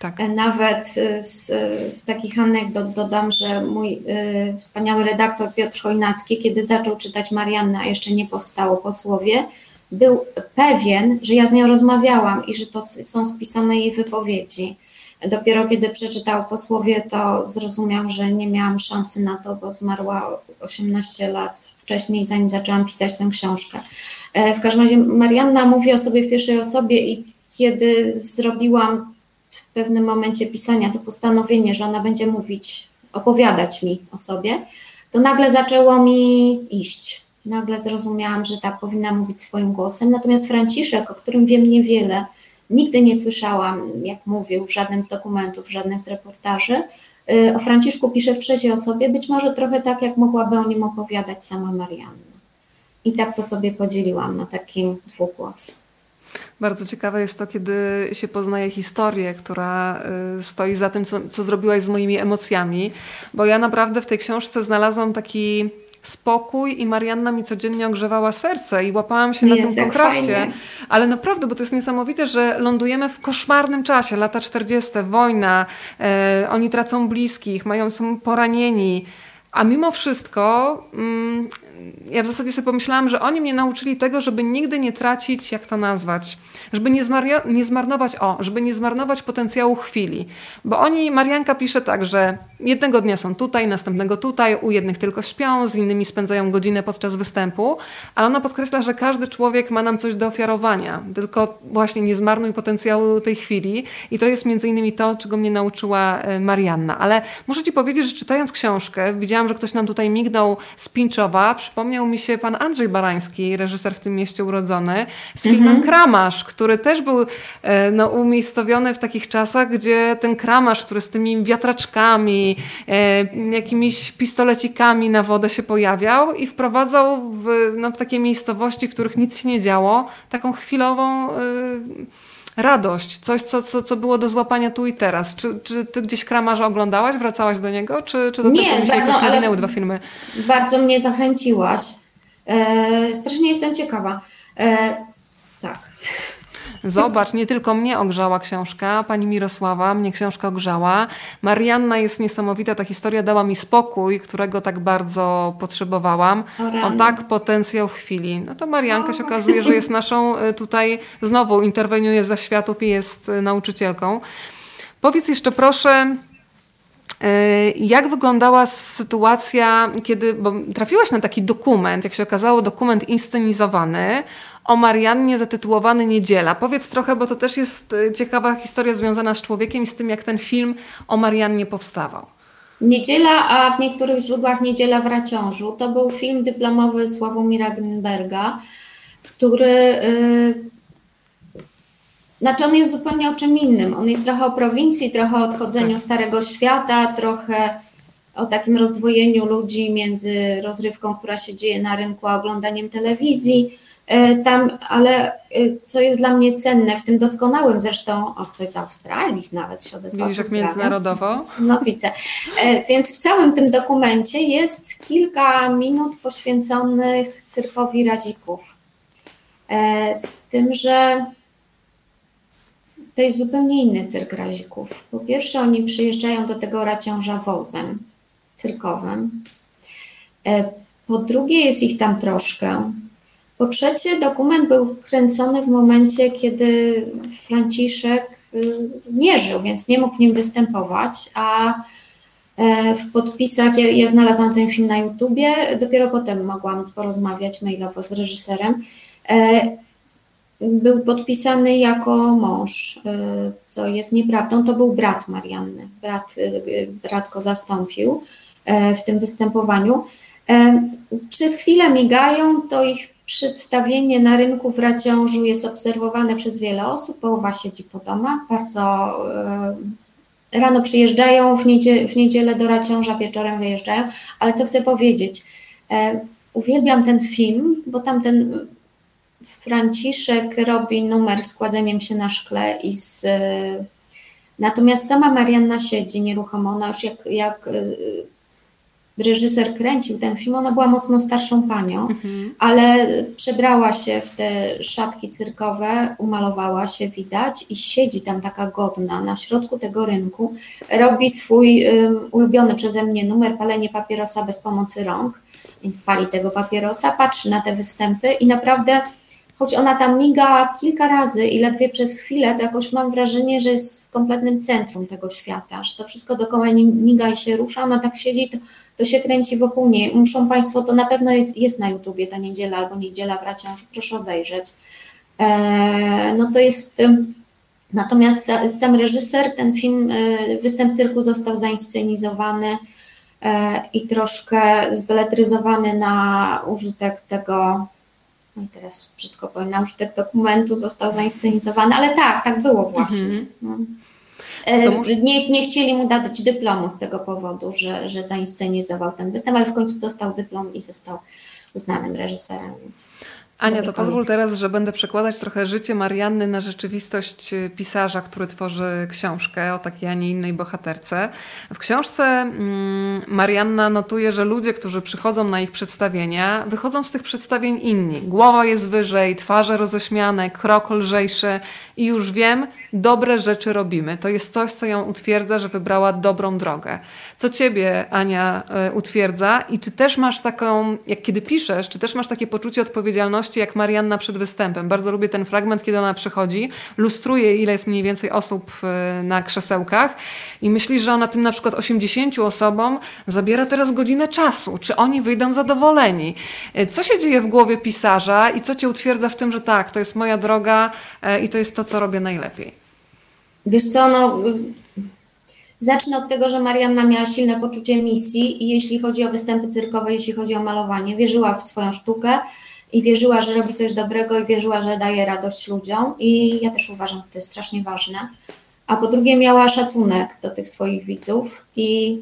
Speaker 2: tak. E, nawet z, z, takich anegdot dodam, że mój y, wspaniały redaktor Piotr Chojnacki, kiedy zaczął czytać Mariannę, a jeszcze nie powstało posłowie, był pewien, że ja z nią rozmawiałam i że to są spisane jej wypowiedzi. Dopiero kiedy przeczytał posłowie, to zrozumiał, że nie miałam szansy na to, bo zmarła 18 lat wcześniej, zanim zaczęłam pisać tę książkę. E, w każdym razie Marianna mówi o sobie w pierwszej osobie i kiedy zrobiłam w pewnym momencie pisania to postanowienie, że ona będzie mówić, opowiadać mi o sobie, to nagle zaczęło mi iść. Nagle zrozumiałam, że tak powinna mówić swoim głosem. Natomiast Franciszek, o którym wiem niewiele, nigdy nie słyszałam, jak mówił w żadnym z dokumentów, w żadnych z reportaży. E, o Franciszku pisze w trzeciej osobie, być może trochę tak, jak mogłaby o nim opowiadać sama Marianna. I tak to sobie podzieliłam na taki dwugłos.
Speaker 1: Bardzo ciekawe jest to, kiedy się poznaje historię, która y, stoi za tym, co, co zrobiłaś z moimi emocjami, bo ja naprawdę w tej książce znalazłam taki spokój i Marianna mi codziennie ogrzewała serce i łapałam się na tym kontraście.
Speaker 2: fajnie.
Speaker 1: Ale naprawdę, bo to jest niesamowite, że lądujemy w koszmarnym czasie, lata 40., wojna, e, oni tracą bliskich, mają, są poranieni. A mimo wszystko, mm, ja w zasadzie sobie pomyślałam, że oni mnie nauczyli tego, żeby nigdy nie tracić, jak to nazwać, żeby nie, zmaria- nie zmarnować, o, żeby nie zmarnować potencjału chwili. Bo oni, Marianka pisze tak, że jednego dnia są tutaj, następnego tutaj, u jednych tylko śpią, z innymi spędzają godzinę podczas występu, ale ona podkreśla, że każdy człowiek ma nam coś do ofiarowania, tylko właśnie nie zmarnuj potencjału tej chwili i to jest między innymi to, czego mnie nauczyła e, Marianna. Ale muszę Ci powiedzieć, że czytając książkę, widziałam, że ktoś nam tutaj mignął z Pinczowa, przypomniał mi się pan Andrzej Barański, reżyser w tym mieście urodzony, z filmem Kramasz, który też był e, no, umiejscowiony w takich czasach, gdzie ten kramasz, który z tymi wiatraczkami, e, jakimiś pistolecikami na wodę się pojawiał i wprowadzał w, no, w takie miejscowości, w których nic się nie działo, taką chwilową e, radość, coś, co, co, co było do złapania tu i teraz. Czy, czy ty gdzieś kramarza oglądałaś, wracałaś do niego, czy, czy to
Speaker 2: Nie,
Speaker 1: się
Speaker 2: bardzo, ale-
Speaker 1: minęły dwa filmy?
Speaker 2: Bardzo mnie zachęciłaś. E, strasznie jestem ciekawa. E, tak.
Speaker 1: Zobacz, nie tylko mnie ogrzała książka, pani Mirosława mnie książka ogrzała. Marianna jest niesamowita, ta historia dała mi spokój, którego tak bardzo potrzebowałam.
Speaker 2: O.
Speaker 1: O tak potencjał chwili. No to Marianka się okazuje, że jest <laughs> naszą y, tutaj, znowu interweniuje za światów i jest y, nauczycielką. Powiedz jeszcze proszę, y, jak wyglądała sytuacja, kiedy, bo trafiłaś na taki dokument, jak się okazało, dokument inscenizowany o Mariannie zatytułowany Niedziela. Powiedz trochę, bo to też jest y, ciekawa historia związana z człowiekiem i z tym, jak ten film o Mariannie powstawał.
Speaker 2: Niedziela, a w niektórych źródłach Niedziela w Raciążu. To był film dyplomowy Sławomira Grünberga, który. y, Znaczy, on jest zupełnie o czym innym. On jest trochę o prowincji, trochę o odchodzeniu Starego Świata, trochę o takim rozdwojeniu ludzi między rozrywką, która się dzieje na rynku, a oglądaniem telewizji. Y, Tam, ale y, co jest dla mnie cenne, w tym doskonałym zresztą, o ktoś z Australii nawet się odezwał.
Speaker 1: Widzisz, międzynarodowo?
Speaker 2: No widzę. E, Więc w całym tym dokumencie jest kilka minut poświęconych cyrkowi razików. E, Z tym, że to jest zupełnie inny cyrk razików. Po pierwsze, oni przyjeżdżają do tego raciąża wozem cyrkowym. E, Po drugie, jest ich tam troszkę. Po trzecie, dokument był kręcony w momencie, kiedy Franciszek y, nie żył, więc nie mógł w nim występować, a e, w podpisach, ja, ja znalazłam ten film na YouTubie, dopiero potem mogłam porozmawiać mailowo z reżyserem. E, Był podpisany jako mąż, e, co jest nieprawdą. To był brat Marianny. Brat, e, brat go zastąpił e, w tym występowaniu. Przez chwilę migają, to ich przedstawienie na rynku w Raciążu jest obserwowane przez wiele osób. Połowa siedzi po domach, bardzo e, rano przyjeżdżają, w, niedzie, w niedzielę do Raciąża, wieczorem wyjeżdżają. Ale co chcę powiedzieć, e, uwielbiam ten film, bo tam ten Franciszek robi numer z kładzeniem się na szkle i z... e, Natomiast sama Marianna siedzi nieruchomo, ona już jak, jak reżyser kręcił ten film, ona była mocno starszą panią, ale przebrała się w te szatki cyrkowe, umalowała się, widać i siedzi tam taka godna na środku tego rynku, robi swój um, ulubiony przeze mnie numer palenie papierosa bez pomocy rąk, więc pali tego papierosa, patrzy na te występy i naprawdę choć ona tam miga kilka razy i ledwie przez chwilę, to jakoś mam wrażenie, że jest kompletnym centrum tego świata, że to wszystko dookoła niej miga i się rusza, ona tak siedzi, to, to się kręci wokół niej. Muszą Państwo, to na pewno jest, jest na YouTubie ta niedziela albo niedziela w Raciążu, proszę obejrzeć. E, no to jest... ym, Natomiast sa- sam reżyser, ten film, y, występ cyrku został zainscenizowany e, i troszkę zbeletryzowany na użytek tego, no i teraz brzydko powiem, na użytek dokumentu został zainscenizowany, ale tak, tak było właśnie. No.
Speaker 1: Może-
Speaker 2: Nie, nie chcieli mu dać dyplomu z tego powodu, że, że zainscenizował ten występ, ale w końcu dostał dyplom i został uznanym reżyserem, więc
Speaker 1: Ania, to pozwól teraz, że będę przekładać trochę życie Marianny na rzeczywistość y, pisarza, który tworzy książkę o takiej, a nie innej bohaterce. W książce mm, Marianna notuje, że ludzie, którzy przychodzą na ich przedstawienia, wychodzą z tych przedstawień inni. Głowa jest wyżej, twarze roześmiane, krok lżejszy i już wiem, dobre rzeczy robimy. To jest coś, co ją utwierdza, że wybrała dobrą drogę. Co ciebie, Ania, e, utwierdza i czy też masz taką, jak kiedy piszesz, czy też masz takie poczucie odpowiedzialności jak Marianna przed występem? Bardzo lubię ten fragment, kiedy ona przychodzi, lustruje ile jest mniej więcej osób e, na krzesełkach i myślisz, że ona tym na przykład 80 osobom zabiera teraz godzinę czasu. Czy oni wyjdą zadowoleni? E, co się dzieje w głowie pisarza i co cię utwierdza w tym, że tak, to jest moja droga i to jest to, co robię najlepiej?
Speaker 2: Wiesz co, no Zacznę od tego, że Marianna miała silne poczucie misji i jeśli chodzi o występy cyrkowe, jeśli chodzi o malowanie, wierzyła w swoją sztukę i wierzyła, że robi coś dobrego i wierzyła, że daje radość ludziom. I ja też uważam, że to jest strasznie ważne. A po drugie miała szacunek do tych swoich widzów i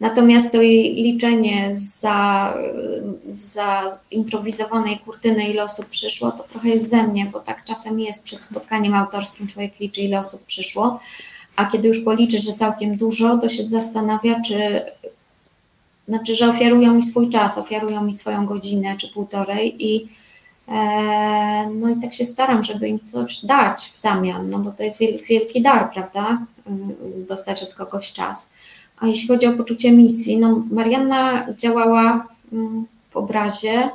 Speaker 2: natomiast to jej liczenie za, za improwizowanej kurtyny, ile osób przyszło, to trochę jest ze mnie, bo tak czasem jest. Przed spotkaniem autorskim, człowiek liczy, ile osób przyszło a kiedy już policzy, że całkiem dużo, to się zastanawia, czy znaczy, że ofiarują mi swój czas, ofiarują mi swoją godzinę czy półtorej i e, no i tak się staram, żeby im coś dać w zamian, no bo to jest wielki dar, prawda, y, dostać od kogoś czas. A jeśli chodzi o poczucie misji, no Marianna działała mm, w obrazie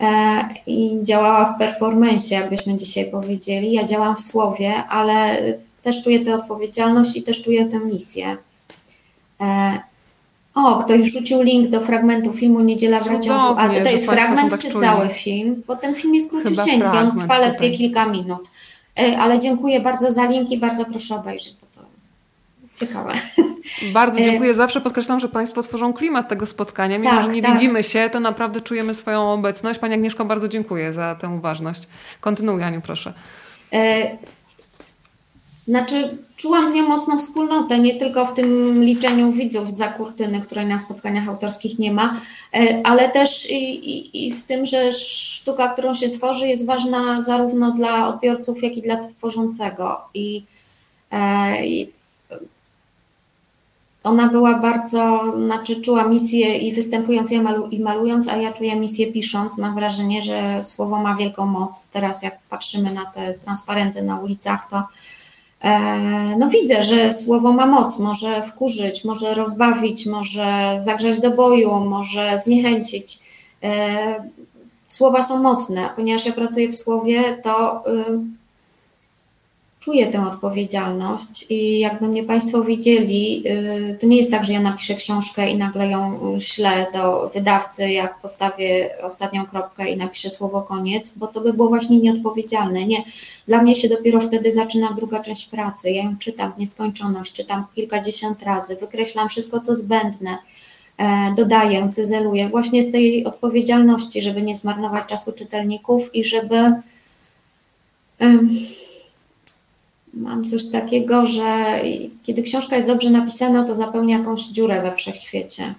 Speaker 2: e, i działała w performance, jakbyśmy dzisiaj powiedzieli. Ja działam w słowie, ale też czuję tę odpowiedzialność i też czuję tę misję. E, o, ktoś wrzucił link do fragmentu filmu Niedziela w Raciążu. A to jest fragment tak czy czuli. cały film? Bo ten film jest króciusieńki, on trwa ledwie kilka minut. E, ale dziękuję bardzo za link i bardzo proszę obejrzeć, bo to ciekawe.
Speaker 1: Bardzo e, dziękuję. Zawsze podkreślam, że Państwo tworzą klimat tego spotkania. Mimo, tak, że nie tak. widzimy się, to naprawdę czujemy swoją obecność. Pani Agnieszko, bardzo dziękuję za tę uważność. Kontynuuj, Aniu, proszę.
Speaker 2: Znaczy, czułam z nią mocną wspólnotę, nie tylko w tym liczeniu widzów za kurtyny, której na spotkaniach autorskich nie ma, e, ale też i, i, i, w tym, że sztuka, którą się tworzy, jest ważna zarówno dla odbiorców, jak i dla tworzącego. I, e, i ona była bardzo, znaczy czuła misję i występując i, malu, i malując, a ja czuję misję pisząc. Mam wrażenie, że słowo ma wielką moc. Teraz jak patrzymy na te transparenty na ulicach, to no widzę, że słowo ma moc, może wkurzyć, może rozbawić, może zagrzać do boju, może zniechęcić. E, słowa są mocne, ponieważ ja pracuję w słowie, to y, czuję tę odpowiedzialność i jakby mnie Państwo widzieli, y, to nie jest tak, że ja napiszę książkę i nagle ją ślę do wydawcy, jak postawię ostatnią kropkę i napiszę słowo koniec, bo to by było właśnie nieodpowiedzialne. Nie, dla mnie się dopiero wtedy zaczyna druga część pracy. Ja ją czytam w nieskończoność, czytam kilkadziesiąt razy, wykreślam wszystko, co zbędne, e, dodaję, cyzeluję, właśnie z tej odpowiedzialności, żeby nie zmarnować czasu czytelników i żeby mam coś takiego, że kiedy książka jest dobrze napisana, to zapełnia jakąś dziurę we wszechświecie.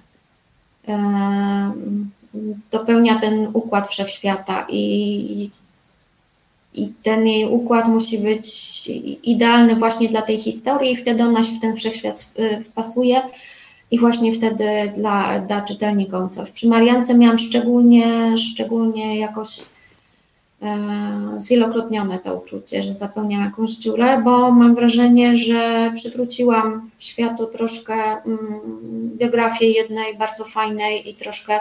Speaker 2: Dopełnia ten układ wszechświata i, i ten jej układ musi być idealny właśnie dla tej historii, i wtedy ona się w ten wszechświat wpasuje i właśnie wtedy dla, da czytelnikom coś. Przy Mariance miałam szczególnie, szczególnie jakoś E, zwielokrotnione to uczucie, że zapełniam jakąś dziurę, bo mam wrażenie, że przywróciłam światu troszkę mm, biografię jednej bardzo fajnej i troszkę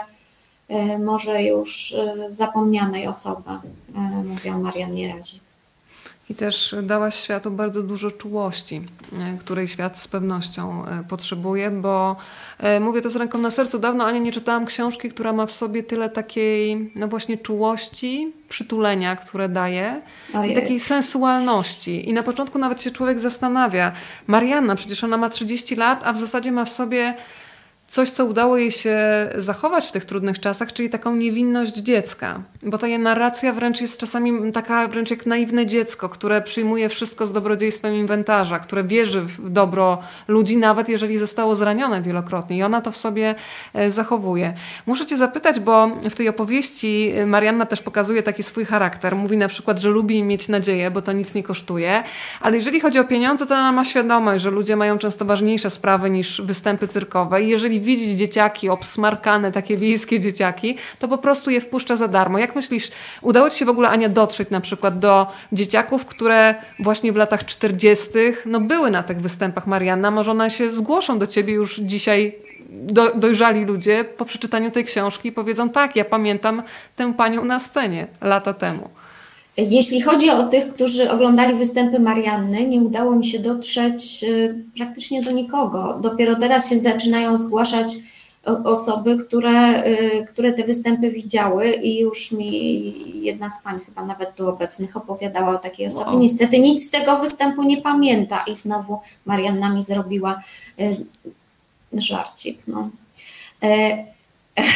Speaker 2: może już e, zapomnianej osoby, mówiła Marian Nierazi.
Speaker 1: I też dałaś światu bardzo dużo czułości, której świat z pewnością potrzebuje, bo E, mówię to z ręką na sercu. Dawno Ania nie czytałam książki, która ma w sobie tyle takiej, no właśnie czułości, przytulenia, które daje Ojej. i takiej sensualności. I na początku nawet się człowiek zastanawia. Marianna, przecież ona ma 30 lat, a w zasadzie ma w sobie coś, co udało jej się zachować w tych trudnych czasach, czyli taką niewinność dziecka. Bo ta jej narracja wręcz jest czasami taka wręcz jak naiwne dziecko, które przyjmuje wszystko z dobrodziejstwem inwentarza, które wierzy w dobro ludzi, nawet jeżeli zostało zranione wielokrotnie. I ona to w sobie e, zachowuje. Muszę cię zapytać, bo w tej opowieści Marianna też pokazuje taki swój charakter. Mówi na przykład, że lubi mieć nadzieję, bo to nic nie kosztuje. Ale jeżeli chodzi o pieniądze, to ona ma świadomość, że ludzie mają często ważniejsze sprawy niż występy cyrkowe. I jeżeli widzi dzieciaki obsmarkane, takie wiejskie dzieciaki, to po prostu je wpuszcza za darmo. Jak myślisz, udało Ci się w ogóle, Ania, dotrzeć na przykład do dzieciaków, które właśnie w latach 40. no były na tych występach Marianna? Może one się zgłoszą do Ciebie już dzisiaj do, dojrzali ludzie po przeczytaniu tej książki powiedzą tak, ja pamiętam tę panią na scenie lata temu.
Speaker 2: Jeśli chodzi o tych, którzy oglądali występy Marianny, nie udało mi się dotrzeć y, praktycznie do nikogo. Dopiero teraz się zaczynają zgłaszać osoby, które, y, które te występy widziały i już mi jedna z pań chyba nawet tu obecnych opowiadała o takiej osobie. Wow. Niestety nic z tego występu nie pamięta i znowu Marianna mi zrobiła y, żarcik. No. E, <laughs>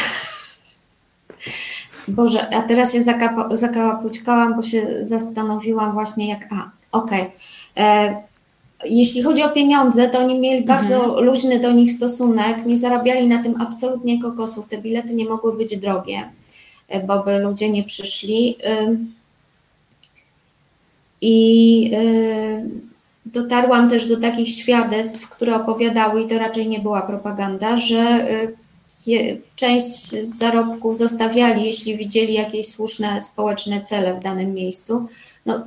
Speaker 2: Boże, a teraz się zakałapućkałam, bo się zastanowiłam właśnie jak, a, okej. Okay. E, jeśli chodzi o pieniądze, to oni mieli mhm. bardzo luźny do nich stosunek, nie zarabiali na tym absolutnie kokosów, te bilety nie mogły być drogie, e, bo by ludzie nie przyszli. I dotarłam też do takich świadectw, które opowiadały, i to raczej nie była propaganda, że część zarobków zostawiali, jeśli widzieli jakieś słuszne społeczne cele w danym miejscu. No,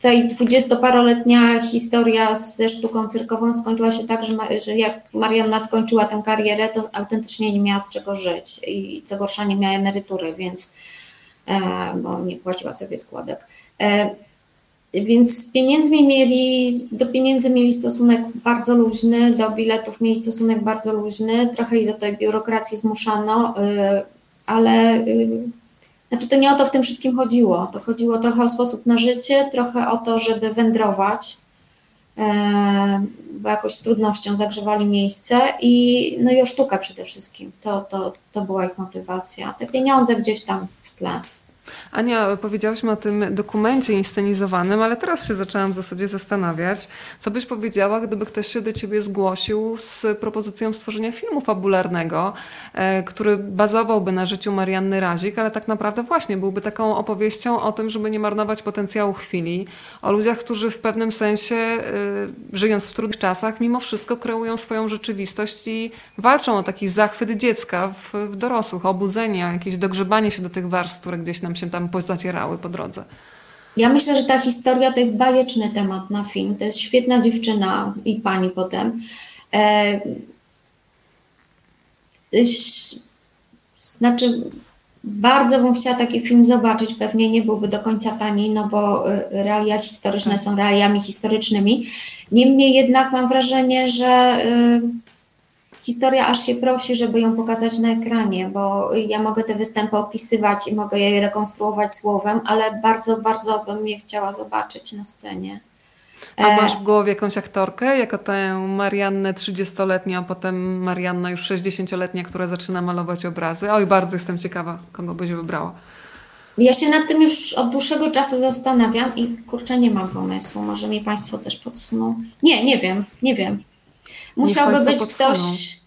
Speaker 2: tej dwudziestoparoletnia historia ze sztuką cyrkową skończyła się tak, że, że jak Marianna skończyła tę karierę, to autentycznie nie miała z czego żyć i co gorsza nie miała emerytury, więc e, bo nie płaciła sobie składek. E, więc z pieniędzmi mieli, do pieniędzy mieli stosunek bardzo luźny, do biletów mieli stosunek bardzo luźny, trochę i do tej biurokracji zmuszano, y, ale y, znaczy to nie o to w tym wszystkim chodziło. To chodziło trochę o sposób na życie, trochę o to, żeby wędrować, y, bo jakoś z trudnością zagrzewali miejsce i, no i o sztukę przede wszystkim. To, to, to była ich motywacja. Te pieniądze gdzieś tam w tle.
Speaker 1: Ania, powiedziałyśmy o tym dokumencie inscenizowanym, ale teraz się zaczęłam w zasadzie zastanawiać, co byś powiedziała, gdyby ktoś się do ciebie zgłosił z propozycją stworzenia filmu fabularnego, e, który bazowałby na życiu Marianny Razik, ale tak naprawdę właśnie byłby taką opowieścią o tym, żeby nie marnować potencjału chwili, o ludziach, którzy w pewnym sensie, e, żyjąc w trudnych czasach, mimo wszystko kreują swoją rzeczywistość i walczą o taki zachwyt dziecka w, w dorosłych, obudzenie, jakieś dogrzebanie się do tych warstw, które gdzieś nam się tam pozacierały po drodze.
Speaker 2: Ja myślę, że ta historia to jest bajeczny temat na film. To jest świetna dziewczyna i pani potem. E, znaczy, bardzo bym chciała taki film zobaczyć. Pewnie nie byłby do końca tani, no bo e, realia historyczne tak. są realiami historycznymi. Niemniej jednak mam wrażenie, że e, historia aż się prosi, żeby ją pokazać na ekranie, bo ja mogę te występy opisywać i mogę je rekonstruować słowem, ale bardzo, bardzo bym je chciała zobaczyć na scenie.
Speaker 1: A e, masz w głowie jakąś aktorkę, jako tę Mariannę 30-letnią, a potem Marianna już 60-letnia, która zaczyna malować obrazy? Oj, bardzo jestem ciekawa, kogo byś wybrała.
Speaker 2: Ja się nad tym już od dłuższego czasu zastanawiam i kurczę, nie mam pomysłu. Może mi Państwo coś podsuną. Nie, nie wiem, nie wiem. Musiałby być ktoś,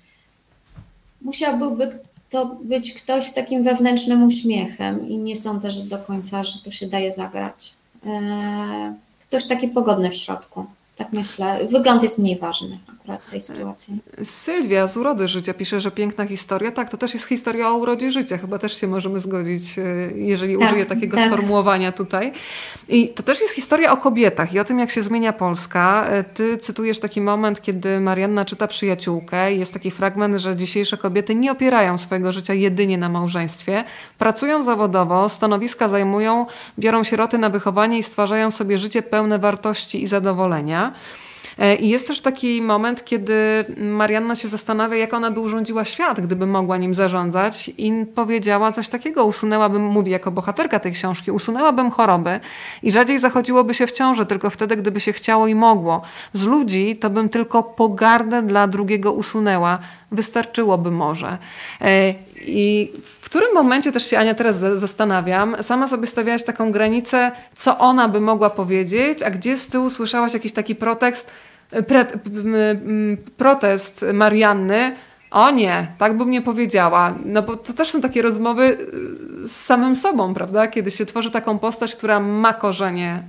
Speaker 2: musiałby to być ktoś z takim wewnętrznym uśmiechem i nie sądzę, że do końca, że to się daje zagrać. E, ktoś taki pogodny w środku. Tak myślę. Wygląd jest mniej ważny akurat w tej sytuacji.
Speaker 1: Sylwia z urody życia pisze, że piękna historia. Tak, to też jest historia o urodzie życia. Chyba też się możemy zgodzić, e, jeżeli tak, użyję takiego tak. sformułowania tutaj. I to też jest historia o kobietach i o tym, jak się zmienia Polska. E, ty cytujesz taki moment, kiedy Marianna czyta przyjaciółkę. Jest taki fragment, że dzisiejsze kobiety nie opierają swojego życia jedynie na małżeństwie. Pracują zawodowo, stanowiska zajmują, biorą sieroty na wychowanie i stwarzają sobie życie pełne wartości i zadowolenia. E, I jest też taki moment, kiedy Marianna się zastanawia, jak ona by urządziła świat, gdyby mogła nim zarządzać i powiedziała coś takiego, usunęłabym, mówi jako bohaterka tej książki, usunęłabym choroby i rzadziej zachodziłoby się w ciąży, tylko wtedy, gdyby się chciało i mogło. Z ludzi to bym tylko pogardę dla drugiego usunęła. wystarczyłoby może. E, I którym momencie też się Ania teraz zastanawiam, sama sobie stawiałaś taką granicę, co ona by mogła powiedzieć, a gdzie z tyłu słyszałaś jakiś taki protekst, pre, protest Marianny, o nie, tak bym nie powiedziała. No bo to też są takie rozmowy y, z samym sobą, prawda? Kiedy się tworzy taką postać, która ma korzenie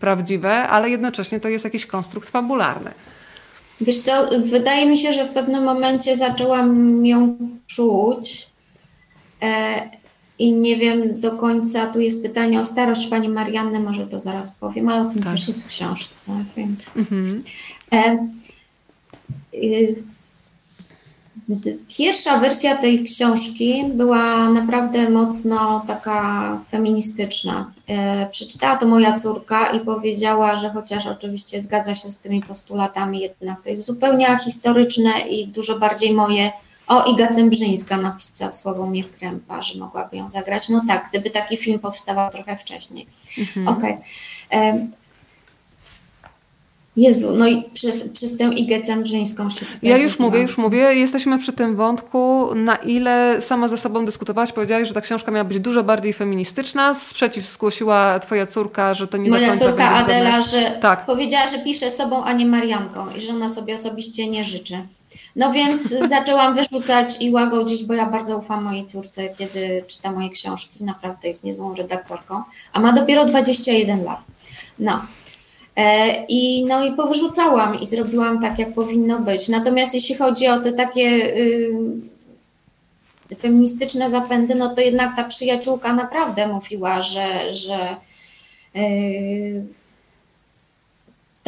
Speaker 1: prawdziwe, ale jednocześnie to jest jakiś konstrukt fabularny.
Speaker 2: Wiesz co, wydaje mi się, że w pewnym momencie zaczęłam ją czuć e, i nie wiem do końca, tu jest pytanie o starość Pani Marianny, może to zaraz powiem, ale o tym tak. też jest w książce, więc... Mhm. E, y, Pierwsza wersja tej książki była naprawdę mocno taka feministyczna. E, przeczytała to moja córka i powiedziała, że chociaż oczywiście zgadza się z tymi postulatami, jednak to jest zupełnie ahistoryczne i dużo bardziej moje. O, Iga Cembrzyńska napisała Sławomir Krępa, że mogłaby ją zagrać. No tak, gdyby taki film powstawał trochę wcześniej. Mhm. Okej. Okay. Jezu, no i przez, przez tę Igę Cembrzyńską się
Speaker 1: Ja już mówię, już mówię. Jesteśmy przy tym wątku, na ile sama ze sobą dyskutowałaś, powiedziałaś, że ta książka miała być dużo bardziej feministyczna. Sprzeciw zgłosiła twoja córka, że to nie
Speaker 2: Moja
Speaker 1: do końca
Speaker 2: córka Adela, że tak. powiedziała, że pisze sobą, a nie Marianką i że ona sobie osobiście nie życzy. No więc zaczęłam wyrzucać i łagodzić, bo ja bardzo ufam mojej córce, kiedy czyta moje książki. Naprawdę jest niezłą redaktorką, a ma dopiero 21 lat. No, E, I, no i powyrzucałam i zrobiłam tak, jak powinno być. Natomiast jeśli chodzi o te takie y, feministyczne zapędy, no to jednak ta przyjaciółka naprawdę mówiła, że, że y,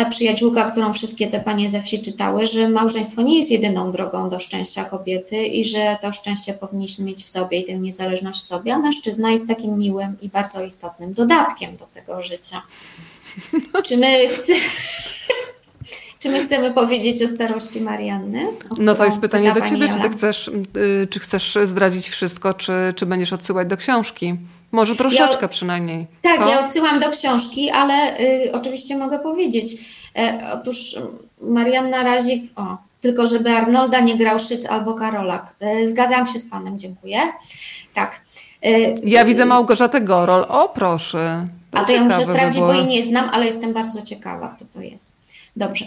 Speaker 2: ta przyjaciółka, którą wszystkie te panie ze wsi czytały, że małżeństwo nie jest jedyną drogą do szczęścia kobiety i że to szczęście powinniśmy mieć w sobie i tę niezależność w sobie, a mężczyzna jest takim miłym i bardzo istotnym dodatkiem do tego życia. <laughs> Czy my, chce... czy my chcemy powiedzieć o starości Marianny?
Speaker 1: No to jest pytanie do ciebie, czy chcesz, y, czy chcesz zdradzić wszystko, czy, czy będziesz odsyłać do książki? Może troszeczkę ja, przynajmniej.
Speaker 2: Tak, Co? ja odsyłam do książki, ale y, oczywiście mogę powiedzieć. E, otóż Marianna Razik, o, tylko żeby Arnolda nie grał Szyc albo Karolak. E, zgadzam się z panem, dziękuję. Tak.
Speaker 1: E, ja widzę Małgorzatę Gorol. O, proszę.
Speaker 2: A to ja muszę sprawdzić, bo jej nie znam, ale jestem bardzo ciekawa, kto to jest. Dobrze.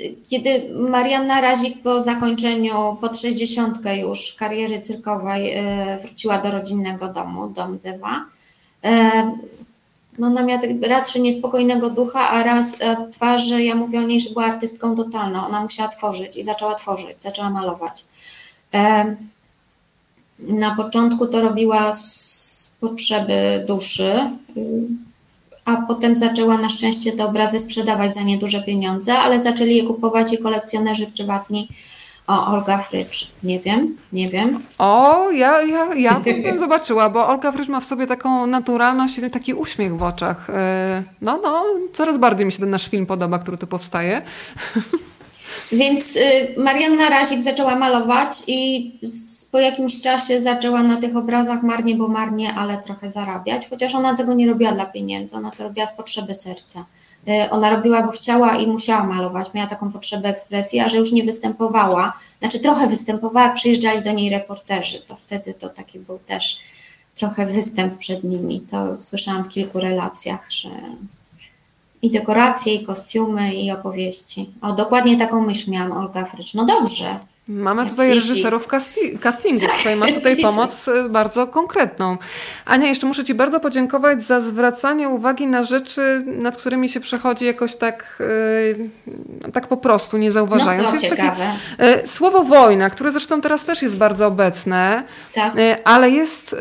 Speaker 2: E, kiedy Marianna Razik po zakończeniu, po 60 już kariery cyrkowej e, wróciła do rodzinnego domu, dom Dzewa, e, no ona miała raz, że niespokojnego ducha, a raz twarzy, ja mówię o niej, że była artystką totalną. Ona musiała tworzyć i zaczęła tworzyć, zaczęła malować. Na początku to robiła z potrzeby duszy, a potem zaczęła na szczęście te obrazy sprzedawać za nieduże pieniądze, ale zaczęli je kupować i kolekcjonerzy prywatni. O, Olga Frycz, nie wiem, nie wiem.
Speaker 1: O, ja, ja, ja bym <laughs> zobaczyła, bo Olga Frycz ma w sobie taką naturalność i taki uśmiech w oczach. E, no, no, coraz bardziej mi się ten nasz film podoba, który tu powstaje. <laughs>
Speaker 2: Więc y, Marianna Razik zaczęła malować i po jakimś czasie zaczęła na tych obrazach marnie, bo marnie, ale trochę zarabiać, chociaż ona tego nie robiła dla pieniędzy, ona to robiła z potrzeby serca. Y, ona robiła, bo chciała i musiała malować, miała taką potrzebę ekspresji, a że już nie występowała, znaczy trochę występowała, przyjeżdżali do niej reporterzy, to wtedy to taki był też trochę występ przed nimi. To słyszałam w kilku relacjach, że i dekoracje, i kostiumy, i opowieści. O, dokładnie taką myśl miałam, Olga Frycz. No dobrze.
Speaker 1: Mamy tutaj Jeśli... reżyserów casti castingu, tutaj masz <laughs> tutaj pomoc y, bardzo konkretną. Ania, jeszcze muszę Ci bardzo podziękować za zwracanie uwagi na rzeczy, nad którymi się przechodzi jakoś tak, yy, tak po prostu, nie zauważając.
Speaker 2: No co jest ciekawe. Takie,
Speaker 1: yy, słowo wojna, które zresztą teraz też jest bardzo obecne,
Speaker 2: tak. Yy,
Speaker 1: ale jest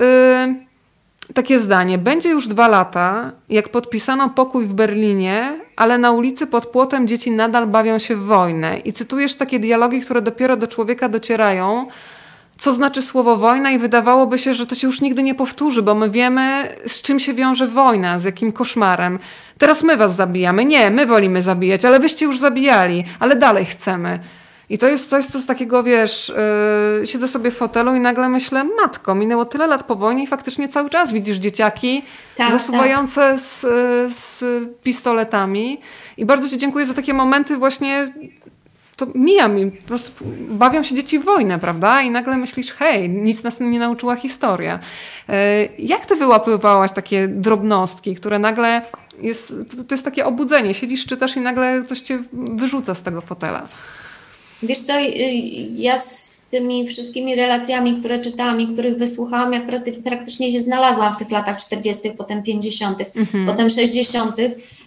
Speaker 1: takie zdanie. Będzie już dwa lata, jak podpisano pokój w Berlinie, ale na ulicy pod płotem dzieci nadal bawią się w wojnę. I cytujesz takie dialogi, które dopiero do człowieka docierają, co znaczy słowo wojna i wydawałoby się, że to się już nigdy nie powtórzy, bo my wiemy, z czym się wiąże wojna, z jakim koszmarem. Teraz my was zabijamy. Nie, my wolimy zabijać, ale wyście już zabijali, ale dalej chcemy. I to jest coś, co z takiego, wiesz, yy, siedzę sobie w fotelu i nagle myślę, matko, minęło tyle lat po wojnie i faktycznie cały czas widzisz dzieciaki tak, zasuwające tak. Z, z pistoletami. I bardzo Ci dziękuję za takie momenty właśnie to mija mi, po prostu bawią się dzieci w wojnę, prawda? I nagle myślisz, hej, nic nas nie nauczyła historia. E, jak ty wyłapywałaś takie drobnostki, które nagle jest, to jest takie obudzenie, siedzisz, czytasz i nagle coś cię wyrzuca z tego fotela?
Speaker 2: Wiesz co, y, ja z tymi wszystkimi relacjami, które czytałam i których wysłuchałam, jak praktycznie się znalazłam w tych latach 40., potem 50., mhm. potem 60.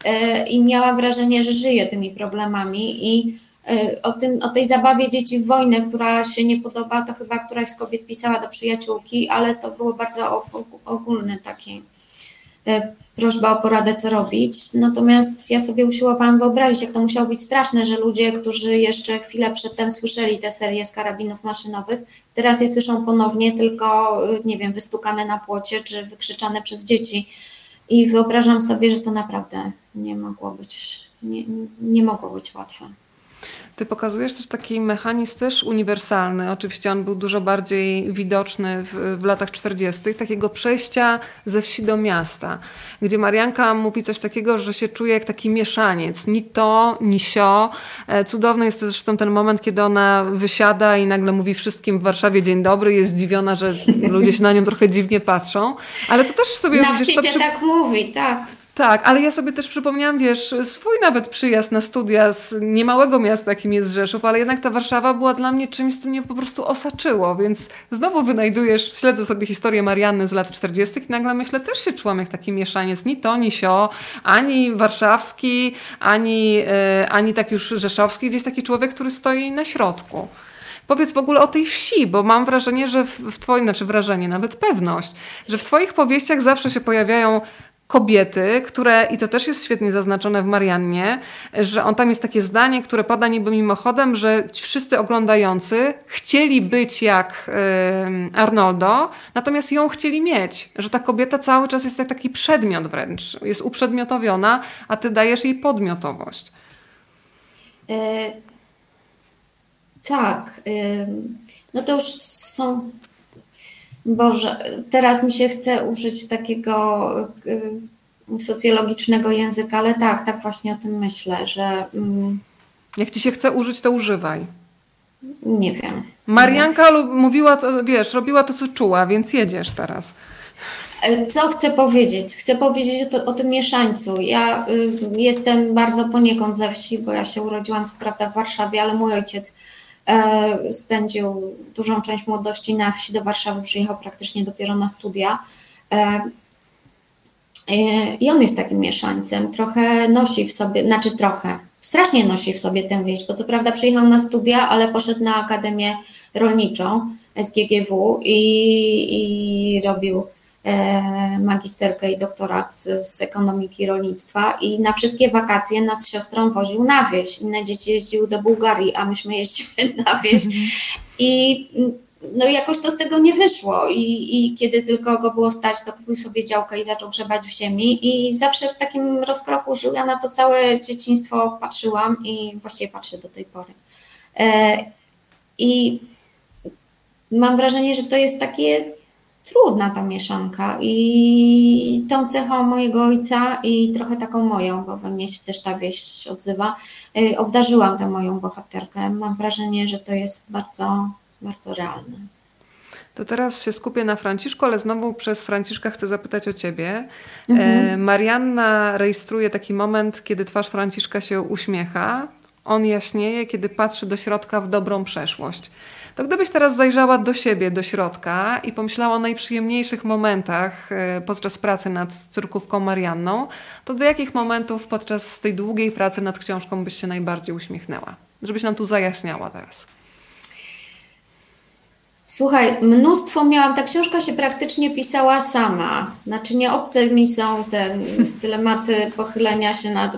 Speaker 2: E, i miałam wrażenie, że żyję tymi problemami i e, o, tym, o tej zabawie dzieci w wojnę, która się nie podoba, to chyba któraś z kobiet pisała do przyjaciółki, ale to było bardzo ogólny taki e, prośba o poradę, co robić. Natomiast ja sobie usiłowałam wyobrazić, jak to musiało być straszne, że ludzie, którzy jeszcze chwilę przedtem słyszeli te serie z karabinów maszynowych, teraz je słyszą ponownie, tylko, nie wiem, wystukane na płocie czy wykrzyczane przez dzieci. I wyobrażam sobie, że to naprawdę nie mogło być, nie, nie mogło być łatwe.
Speaker 1: Ty pokazujesz też taki mechanizm też uniwersalny. Oczywiście on był dużo bardziej widoczny w, w, latach 40., takiego przejścia ze wsi do miasta, gdzie Marianka mówi coś takiego, że się czuje jak taki mieszaniec. Ni to, ni sio. E, cudowny jest zresztą ten moment, kiedy ona wysiada i nagle mówi wszystkim w Warszawie dzień dobry, jest zdziwiona, że ludzie się na nią trochę dziwnie patrzą. Ale to też sobie...
Speaker 2: Na się przy... tak mówi, tak.
Speaker 1: Tak, ale ja sobie też przypomniałam, wiesz, swój nawet przyjazd na studia z niemałego miasta, jakim jest Rzeszów, ale jednak ta Warszawa była dla mnie czymś, co mnie po prostu osaczyło, więc znowu wynajdujesz, śledzę sobie historię Marianny z lat 40. i nagle myślę, też się czułam jak taki mieszaniec, ni to, ni sio, ani warszawski, ani, yy, ani tak już rzeszowski, gdzieś taki człowiek, który stoi na środku. Powiedz w ogóle o tej wsi, bo mam wrażenie, że w, w twoim, znaczy wrażenie, nawet pewność, że w twoich powieściach zawsze się pojawiają kobiety, które, i to też jest świetnie zaznaczone w Mariannie, że on tam jest takie zdanie, które pada niby mimochodem, że wszyscy oglądający chcieli być jak Arnoldo, natomiast ją chcieli mieć, że ta kobieta cały czas jest jak taki przedmiot wręcz, jest uprzedmiotowiona, a ty dajesz jej podmiotowość. E,
Speaker 2: tak. E, no to już są Boże, teraz mi się chce użyć takiego y, socjologicznego języka, ale tak, tak właśnie o tym myślę, że. Mm,
Speaker 1: Jak ci się chce użyć, to używaj.
Speaker 2: Nie wiem.
Speaker 1: Marianka nie. mówiła, to, wiesz, robiła to, co czuła, więc jedziesz teraz.
Speaker 2: E, co chcę powiedzieć? Chcę powiedzieć o, to, o tym mieszańcu. Ja y, jestem bardzo poniekąd ze wsi, bo ja się urodziłam, co prawda, w Warszawie, ale mój ojciec spędził dużą część młodości na wsi, do Warszawy przyjechał praktycznie dopiero na studia. E, e, I on jest takim mieszańcem, trochę nosi w sobie, znaczy trochę, strasznie nosi w sobie tę wieś, bo co prawda przyjechał na studia, ale poszedł na Akademię Rolniczą SGGW i, i robił E, magisterkę i doktorat z, z ekonomiki rolnictwa i na wszystkie wakacje nas z siostrą woził na wieś. Inne dzieci jeździły do Bułgarii, a myśmy jeździły <laughs> na wieś. Mhm. I no jakoś to z tego nie wyszło I, i kiedy tylko go było stać, to kupił sobie działkę i zaczął grzebać w ziemi i zawsze w takim rozkroku żył. Ja na to całe dzieciństwo patrzyłam i właściwie patrzę do tej pory. E, I mam wrażenie, że to jest takie trudna ta mieszanka i tą cechą mojego ojca i trochę taką moją, bo we mnie się też ta wieść odzywa, y, obdarzyłam tę moją bohaterkę. Mam wrażenie, że to jest bardzo, bardzo realne.
Speaker 1: To teraz się skupię na Franciszku, ale znowu przez Franciszka chcę zapytać o ciebie. Mhm. E, Marianna rejestruje taki moment, kiedy twarz Franciszka się uśmiecha. On jaśnieje, kiedy patrzy do środka w dobrą przeszłość. To gdybyś teraz zajrzała do siebie, do środka i pomyślała o najprzyjemniejszych momentach e, podczas pracy nad córkówką Marianną, to do jakich momentów podczas tej długiej pracy nad książką byś się najbardziej uśmiechnęła? Żebyś nam tu zajaśniała teraz.
Speaker 2: Słuchaj, mnóstwo miałam, ta książka się praktycznie pisała sama. Znaczy nie obce mi są te <laughs> dylematy pochylenia się nad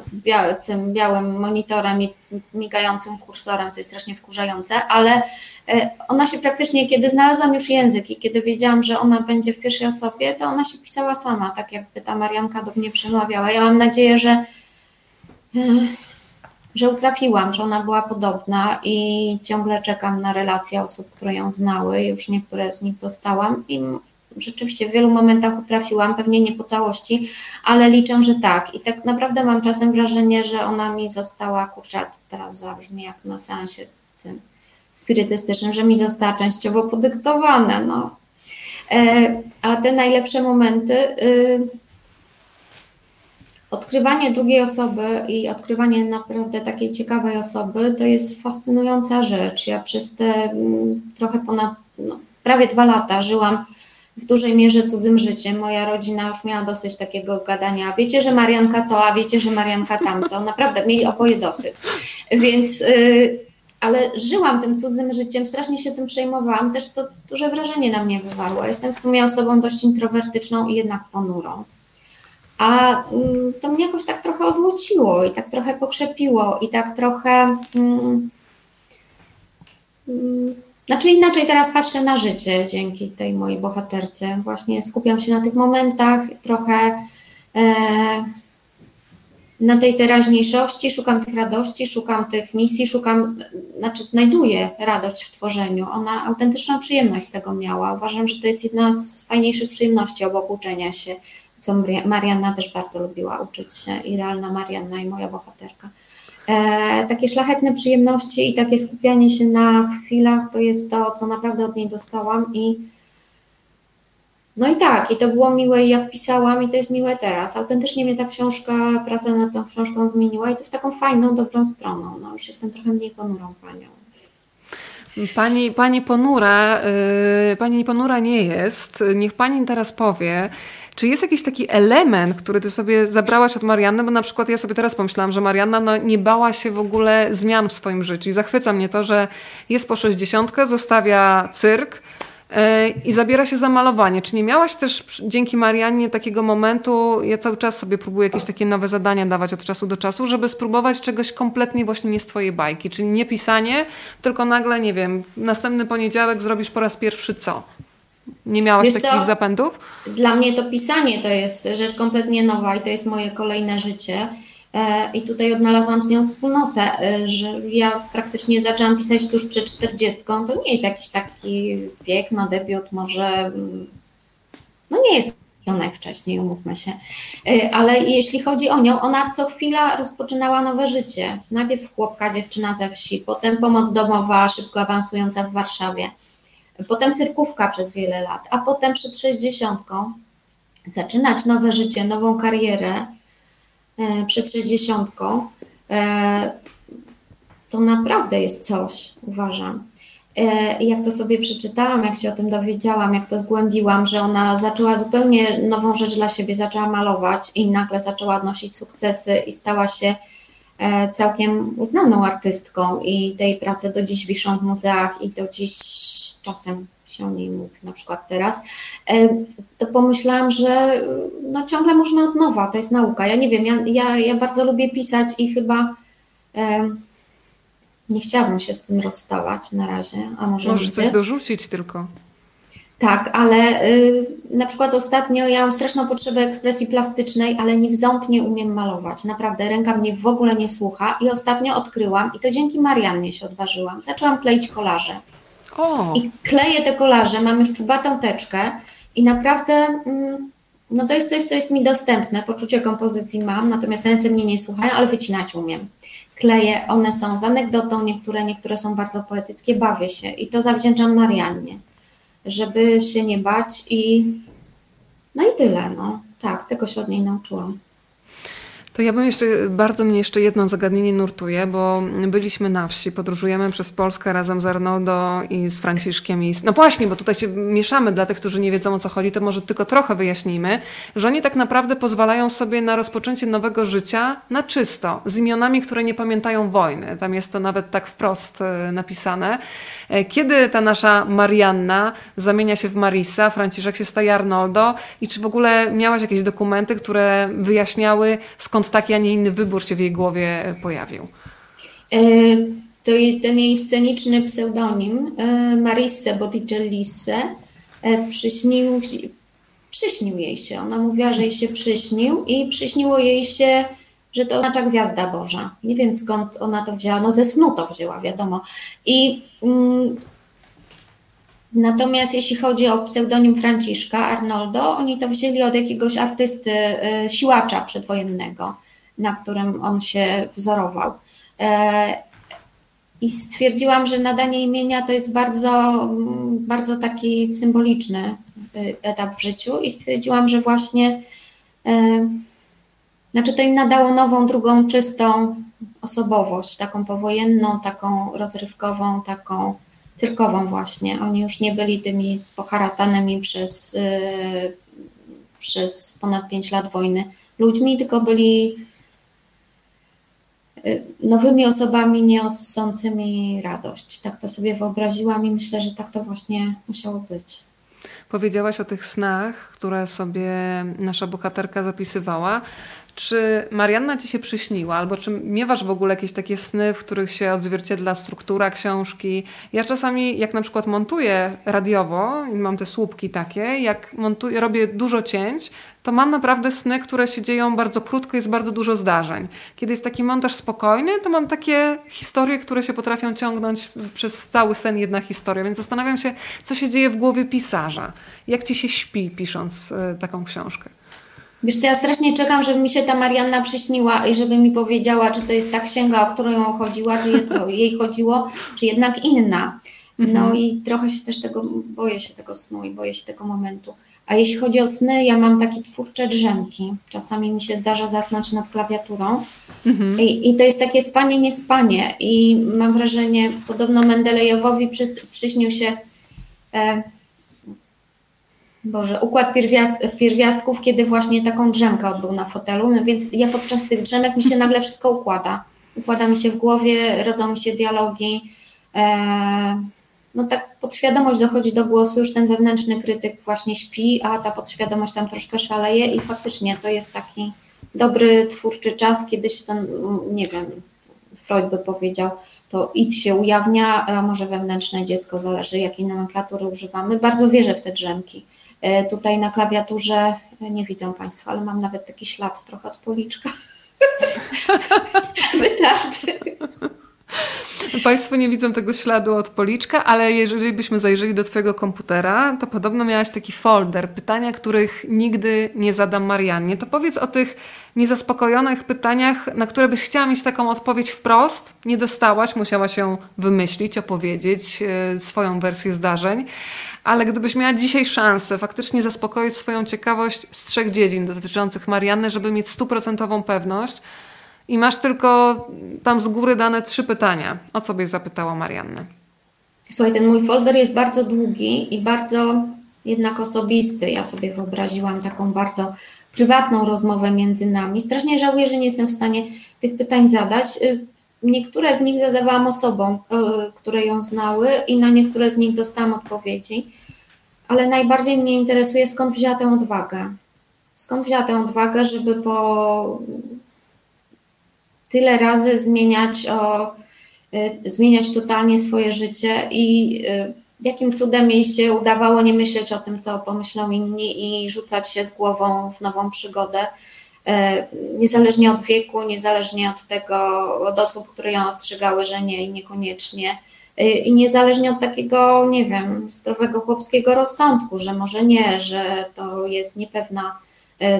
Speaker 2: tym białym monitorem i migającym kursorem, co jest strasznie wkurzające, ale e, ona się praktycznie, kiedy znalazłam już język i kiedy wiedziałam, że ona będzie w pierwszej osobie, to ona się pisała sama, tak jakby ta Marianka do mnie przemawiała. Ja mam nadzieję, że e, że utrafiłam, że ona była podobna i ciągle czekam na relacje osób, które ją znały. Już niektóre z nich dostałam i rzeczywiście w wielu momentach utrafiłam, pewnie nie po całości, ale liczę, że tak. I tak naprawdę mam czasem wrażenie, że ona mi została, kurczę, teraz zabrzmi jak na seansie tym spirytystycznym, że mi została częściowo podyktowana. No. E, a te najlepsze momenty. Y, odkrywanie drugiej osoby i odkrywanie naprawdę takiej ciekawej osoby to jest fascynująca rzecz. Ja przez te mm, trochę ponad no, prawie dwa lata żyłam w dużej mierze cudzym życiem. Moja rodzina już miała dosyć takiego gadania. Wiecie, że Marianka to, a wiecie, że Marianka tamto. Naprawdę mieli oboje dosyć. Więc, yy, ale żyłam tym cudzym życiem, strasznie się tym przejmowałam. Też to duże wrażenie na mnie wywarło. Jestem w sumie osobą dość introwertyczną i jednak ponurą. A mm, to mnie jakoś tak trochę ozłociło i tak trochę pokrzepiło i tak trochę. Mm, mm, znaczy inaczej teraz patrzę na życie dzięki tej mojej bohaterce. Właśnie skupiam się na tych momentach, trochę e, na tej teraźniejszości, szukam tych radości, szukam tych misji, szukam, znaczy znajduję radość w tworzeniu. Ona autentyczną przyjemność z tego miała. Uważam, że to jest jedna z fajniejszych przyjemności obok uczenia się co Marianna też bardzo lubiła uczyć się i realna Marianna i moja bohaterka. E, takie szlachetne przyjemności i takie skupianie się na chwilach to jest to, co naprawdę od niej dostałam i no i tak, i to było miłe jak pisałam i to jest miłe teraz. Autentycznie mnie ta książka, praca nad tą książką zmieniła i to w taką fajną, dobrą stroną. No już jestem trochę mniej ponurą panią.
Speaker 1: Pani, pani ponura, yy, pani ponura nie jest. Niech pani teraz powie, czy jest jakiś taki element, który ty sobie zabrałaś od Marianny? Bo na przykład ja sobie teraz pomyślałam, że Marianna no, nie bała się w ogóle zmian w swoim życiu. I zachwyca mnie to, że jest po 60, zostawia cyrk, e, i zabiera się za malowanie. Czy nie miałaś też dzięki Mariannie takiego momentu, ja cały czas sobie próbuję jakieś takie nowe zadania dawać od czasu do czasu, żeby spróbować czegoś kompletnie właśnie nie z twojej bajki, czyli nie pisanie, tylko nagle, nie wiem, następny poniedziałek zrobisz po raz pierwszy co? Nie miałaś Wiesz takich co? zapędów?
Speaker 2: Dla mnie to pisanie to jest rzecz kompletnie nowa i to jest moje kolejne życie. E, I tutaj odnalazłam z nią wspólnotę, e, że ja praktycznie zaczęłam pisać tuż przed czterdziestką. To nie jest jakiś taki wiek na debiut, może. Mm, no nie jest to najwcześniej, umówmy się. E, ale jeśli chodzi o nią, ona co chwila rozpoczynała nowe życie. Najpierw chłopka, dziewczyna ze wsi, potem pomoc domowa, szybko awansująca w Warszawie potem cyrkówka przez wiele lat, a potem przed 60 zaczynać nowe życie, nową karierę e, przed 60 e, to naprawdę jest coś, uważam. E, jak to sobie przeczytałam, jak się o tym dowiedziałam, jak to zgłębiłam, że ona zaczęła zupełnie nową rzecz dla siebie, zaczęła malować i nagle zaczęła odnosić sukcesy i stała się całkiem uznaną artystką i tej pracy do dziś wiszą w muzeach i do dziś czasem się o niej mówi, na przykład teraz, e, to pomyślałam, że no ciągle można od nowa, to jest nauka. Ja nie wiem, ja, ja, ja bardzo lubię pisać i chyba e, nie chciałabym się z tym rozstawać na razie, a może
Speaker 1: Możesz coś dorzucić tylko.
Speaker 2: Tak, ale y, na przykład ostatnio ja mam straszną potrzebę ekspresji plastycznej, ale nie w ząb nie umiem malować. Naprawdę, ręka mnie w ogóle nie słucha i ostatnio odkryłam, i to dzięki Mariannie się odważyłam, zaczęłam kleić kolaże. O. I kleję te kolaże, mam już czubatą teczkę i naprawdę mm, no to jest coś, co jest mi dostępne. Poczucie kompozycji mam, natomiast ręce mnie nie słuchają, ale wycinać umiem. Kleję, one są z anegdotą, niektóre, niektóre są bardzo poetyckie, bawię się i to zawdzięczam Mariannie, żeby się nie bać i no i tyle, no. Tak, tego się od niej nauczyłam.
Speaker 1: To ja bym jeszcze, bardzo mnie jeszcze jedno zagadnienie nurtuje, bo byliśmy na wsi, podróżujemy przez Polskę razem z Arnoldo i z Franciszkiem. I, no właśnie, bo tutaj się mieszamy dla tych, którzy nie wiedzą o co chodzi, to może tylko trochę wyjaśnijmy, że oni tak naprawdę pozwalają sobie na rozpoczęcie nowego życia na czysto, z imionami, które nie pamiętają wojny. Tam jest to nawet tak wprost e, napisane. E, kiedy ta nasza Marianna zamienia się w Marisa, Franciszek się staje Arnoldo i czy w ogóle miałaś jakieś dokumenty, które wyjaśniały skąd taki, a nie inny wybór się w jej głowie pojawił?
Speaker 2: E, to ten jej sceniczny pseudonim e, Marisse Botticellisse przyśnił, przyśnił jej się. Ona mówiła, że jej się przyśnił i przyśniło jej się że to oznacza gwiazda Boża. Nie wiem skąd ona to wzięła, no ze snu to wzięła, wiadomo. I mm, Natomiast jeśli chodzi o pseudonim Franciszka Arnoldo, oni to wzięli od jakiegoś artysty, y, siłacza przedwojennego, na którym on się wzorował. E, I stwierdziłam, że nadanie imienia to jest bardzo, bardzo taki symboliczny y, etap w życiu i stwierdziłam, że właśnie e, znaczy to im nadało nową, drugą, czystą osobowość, taką powojenną, taką rozrywkową, taką cyrkową właśnie. Oni już nie byli tymi poharatanymi przez, yy, przez ponad 5 lat wojny ludźmi, tylko byli yy, nowymi osobami nieosącymi radość. Tak to sobie wyobraziłam i myślę, że tak to właśnie musiało być.
Speaker 1: Powiedziałaś o tych snach, które sobie nasza bohaterka zapisywała. Czy Marianna ci się przyśniła, albo czy miewasz w ogóle jakieś takie sny, w których się odzwierciedla struktura książki? Ja czasami, jak na przykład montuję radiowo mam te słupki takie, jak montuję, robię dużo cięć, to mam naprawdę sny, które się dzieją bardzo krótko, jest bardzo dużo zdarzeń. Kiedy jest taki montaż spokojny, to mam takie historie, które się potrafią ciągnąć przez cały sen jedna historia. Więc zastanawiam się, co się dzieje w głowie pisarza. Jak ci się śpi, pisząc y, taką książkę?
Speaker 2: Wiesz co, ja strasznie czekam, żeby mi się ta Marianna przyśniła i żeby mi powiedziała, czy to jest ta księga, o którą ją chodziła, czy jej chodziło, czy jednak inna. No mhm. i trochę się też tego, boję się tego snu i boję się tego momentu. A jeśli chodzi o sny, ja mam takie twórcze drzemki. Czasami mi się zdarza zasnąć nad klawiaturą. Mhm. I, I, to jest takie spanie, nie spanie. I mam wrażenie, podobno Mendelejewowi przy, przyśnił się e, Boże, układ pierwiast, pierwiastków, kiedy właśnie taką drzemkę odbył na fotelu, no więc ja podczas tych drzemek mi się <laughs> nagle wszystko układa. Układa mi się w głowie, rodzą mi się dialogi. E, no tak podświadomość dochodzi do głosu, już ten wewnętrzny krytyk właśnie śpi, a ta podświadomość tam troszkę szaleje i faktycznie to jest taki dobry, twórczy czas, kiedy się ten, nie wiem, Freud by powiedział, to id się ujawnia, a może wewnętrzne dziecko, zależy jakiej nomenklatury używamy. Bardzo wierzę w te drzemki. E, tutaj na klawiaturze e, nie widzą Państwo, ale mam nawet taki ślad trochę od policzka. <laughs> Wytarty. <laughs>
Speaker 1: Państwo nie widzą tego śladu od policzka, ale jeżeli byśmy zajrzeli do Twojego komputera, to podobno miałaś taki folder, pytania, których nigdy nie zadam Mariannie. To powiedz o tych niezaspokojonych pytaniach, na które byś chciała mieć taką odpowiedź wprost. Nie dostałaś, musiałaś ją wymyślić, opowiedzieć e, swoją wersję zdarzeń. Ale gdybyś miała dzisiaj szansę faktycznie zaspokoić swoją ciekawość z trzech dziedzin dotyczących Marianny, żeby mieć stuprocentową pewność, i masz tylko tam z góry dane trzy pytania. O co byś zapytała Mariannę?
Speaker 2: Słuchaj, ten mój folder jest bardzo długi i bardzo jednak osobisty. Ja sobie wyobraziłam taką bardzo prywatną rozmowę między nami. Strasznie żałuję, że nie jestem w stanie tych pytań zadać. Y, niektóre z nich zadawałam osobom, y, które ją znały, i na niektóre z nich dostałam odpowiedzi, ale najbardziej mnie interesuje, skąd wzięła tę odwagę. Skąd wzięła tę odwagę, żeby po tyle razy zmieniać, o, y, zmieniać totalnie swoje życie i y, jakim cudem jej się udawało nie myśleć o tym, co pomyślą inni i rzucać się z głową w nową przygodę, y, niezależnie od wieku, niezależnie od tego, od osób, które ją ostrzegały, że nie i niekoniecznie. I niezależnie od takiego, nie wiem, zdrowego chłopskiego rozsądku, że może nie, że to jest niepewna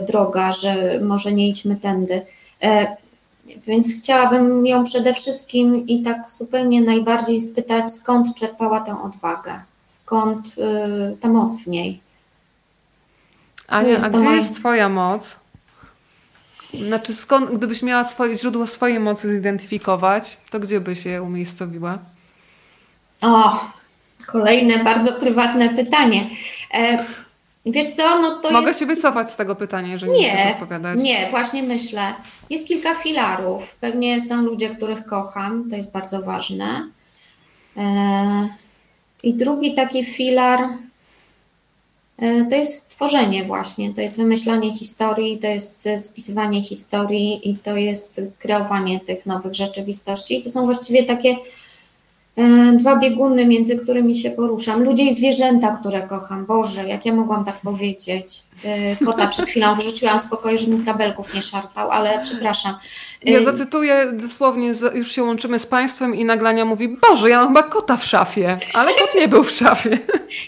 Speaker 2: droga, że może nie idźmy tędy. Więc chciałabym ją przede wszystkim i tak zupełnie najbardziej spytać, skąd czerpała tę odwagę, skąd y, ta moc w niej.
Speaker 1: Ania, a gdzie moja... jest Twoja moc? Znaczy, skąd, gdybyś miała swoje źródło swojej mocy zidentyfikować, to gdzie byś je umiejscowiła?
Speaker 2: O, kolejne bardzo prywatne pytanie. E, Wiesz co, no to
Speaker 1: Mogę
Speaker 2: jest...
Speaker 1: się wycofać z tego pytania, jeżeli nie, nie chcesz odpowiadać.
Speaker 2: Nie, właśnie myślę. Jest kilka filarów. Pewnie są ludzie, których kocham, to jest bardzo ważne. E, I drugi taki filar e, to jest tworzenie właśnie, to jest wymyślanie historii, to jest spisywanie historii i to jest kreowanie tych nowych rzeczywistości. I to są właściwie takie dwa bieguny, między którymi się poruszam, ludzie i zwierzęta, które kocham. Boże, jak ja mogłam tak powiedzieć. Y, kota przed chwilą wyrzuciłam z pokoju, żeby mi kabelków nie szarpał, ale przepraszam.
Speaker 1: Ja y, zacytuję dosłownie, już się łączymy z Państwem i naglania mówi, Boże, ja mam chyba kota w szafie, ale kot nie był w szafie.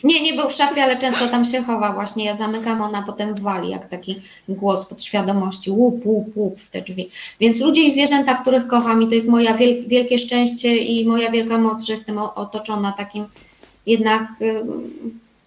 Speaker 2: Nie, nie był w szafie, ale często tam się chowa właśnie. Ja zamykam, ona potem wali, jak taki głos podświadomości, łup, łup, łup w te drzwi. Więc ludzie i zwierzęta, których kocham i to jest moja wielkie szczęście i moja wielka moc, że jestem otoczona takim jednak y,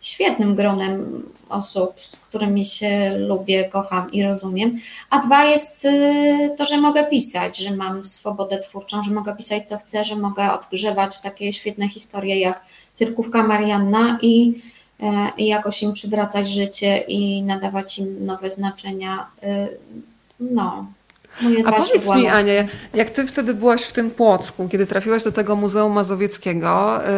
Speaker 2: świetnym gronem osób, z którymi się lubię, kocham i rozumiem. A dwa jest y, to, że mogę pisać, że mam swobodę twórczą, że mogę pisać co chcę, że mogę odgrzewać takie świetne historie jak Cyrkówka Marianna i, e, i jakoś im przywracać życie i nadawać im nowe znaczenia. Y, no,
Speaker 1: a powiedz mi, Ania, jak ty wtedy byłaś w tym Płocku, kiedy trafiłaś do tego Muzeum Mazowieckiego, y,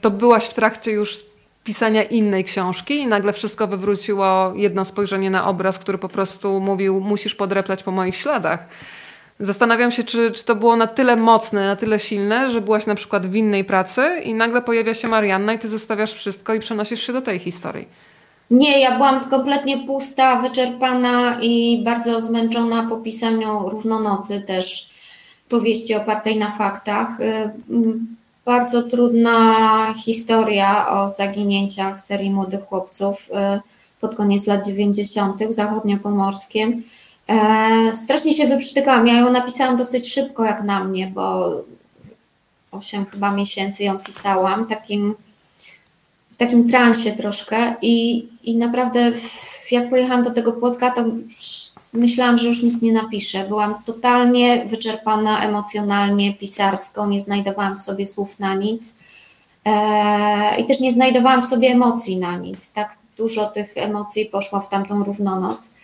Speaker 1: to byłaś w trakcie już pisania innej książki i nagle wszystko wywróciło jedno spojrzenie na obraz, który po prostu mówił musisz podreplać po moich śladach. Zastanawiam się, czy, czy to było na tyle mocne, na tyle silne, że byłaś na przykład w innej pracy i nagle pojawia się Marianna i ty zostawiasz wszystko i przenosisz się do tej historii.
Speaker 2: Nie, ja byłam kompletnie pusta, wyczerpana i bardzo zmęczona po pisaniu Równonocy też powieści opartej na faktach. Bardzo trudna historia o zaginięciach serii młodych chłopców y, pod koniec lat 90. w zachodniopomorskim. E, strasznie się wyprztykałam. Ja ją napisałam dosyć szybko jak na mnie, bo 8 chyba miesięcy ją pisałam, takim, takim transie troszkę i, i naprawdę jak pojechałam do tego Płocka, to myślałam, że już nic nie napiszę. Byłam totalnie wyczerpana emocjonalnie, pisarsko, nie znajdowałam w sobie słów na nic e, i też nie znajdowałam w sobie emocji na nic. Tak dużo tych emocji poszło w tamtą równonoc.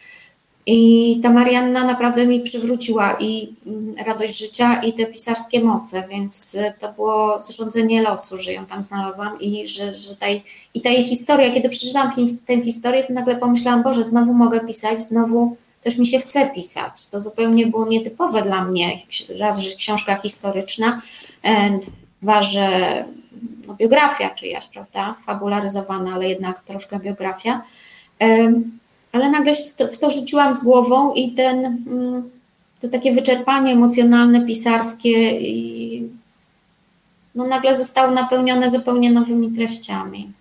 Speaker 2: I ta Marianna naprawdę mi przywróciła i mm, radość życia, i te pisarskie moce, więc e, to było zrządzenie losu, że ją tam znalazłam i że, że tej, i ta jej historia, kiedy przeczytałam tę historię, to nagle pomyślałam, Boże, znowu mogę pisać, znowu też mi się chce pisać. To zupełnie było nietypowe dla mnie. Raz, że książka historyczna, e, dwa, że no, biografia czyjaś, prawda? Fabularyzowana, ale jednak troszkę biografia. E, ale nagle się w to rzuciłam z głową i ten, mm, to takie wyczerpanie emocjonalne, pisarskie i no nagle zostało napełnione zupełnie nowymi treściami.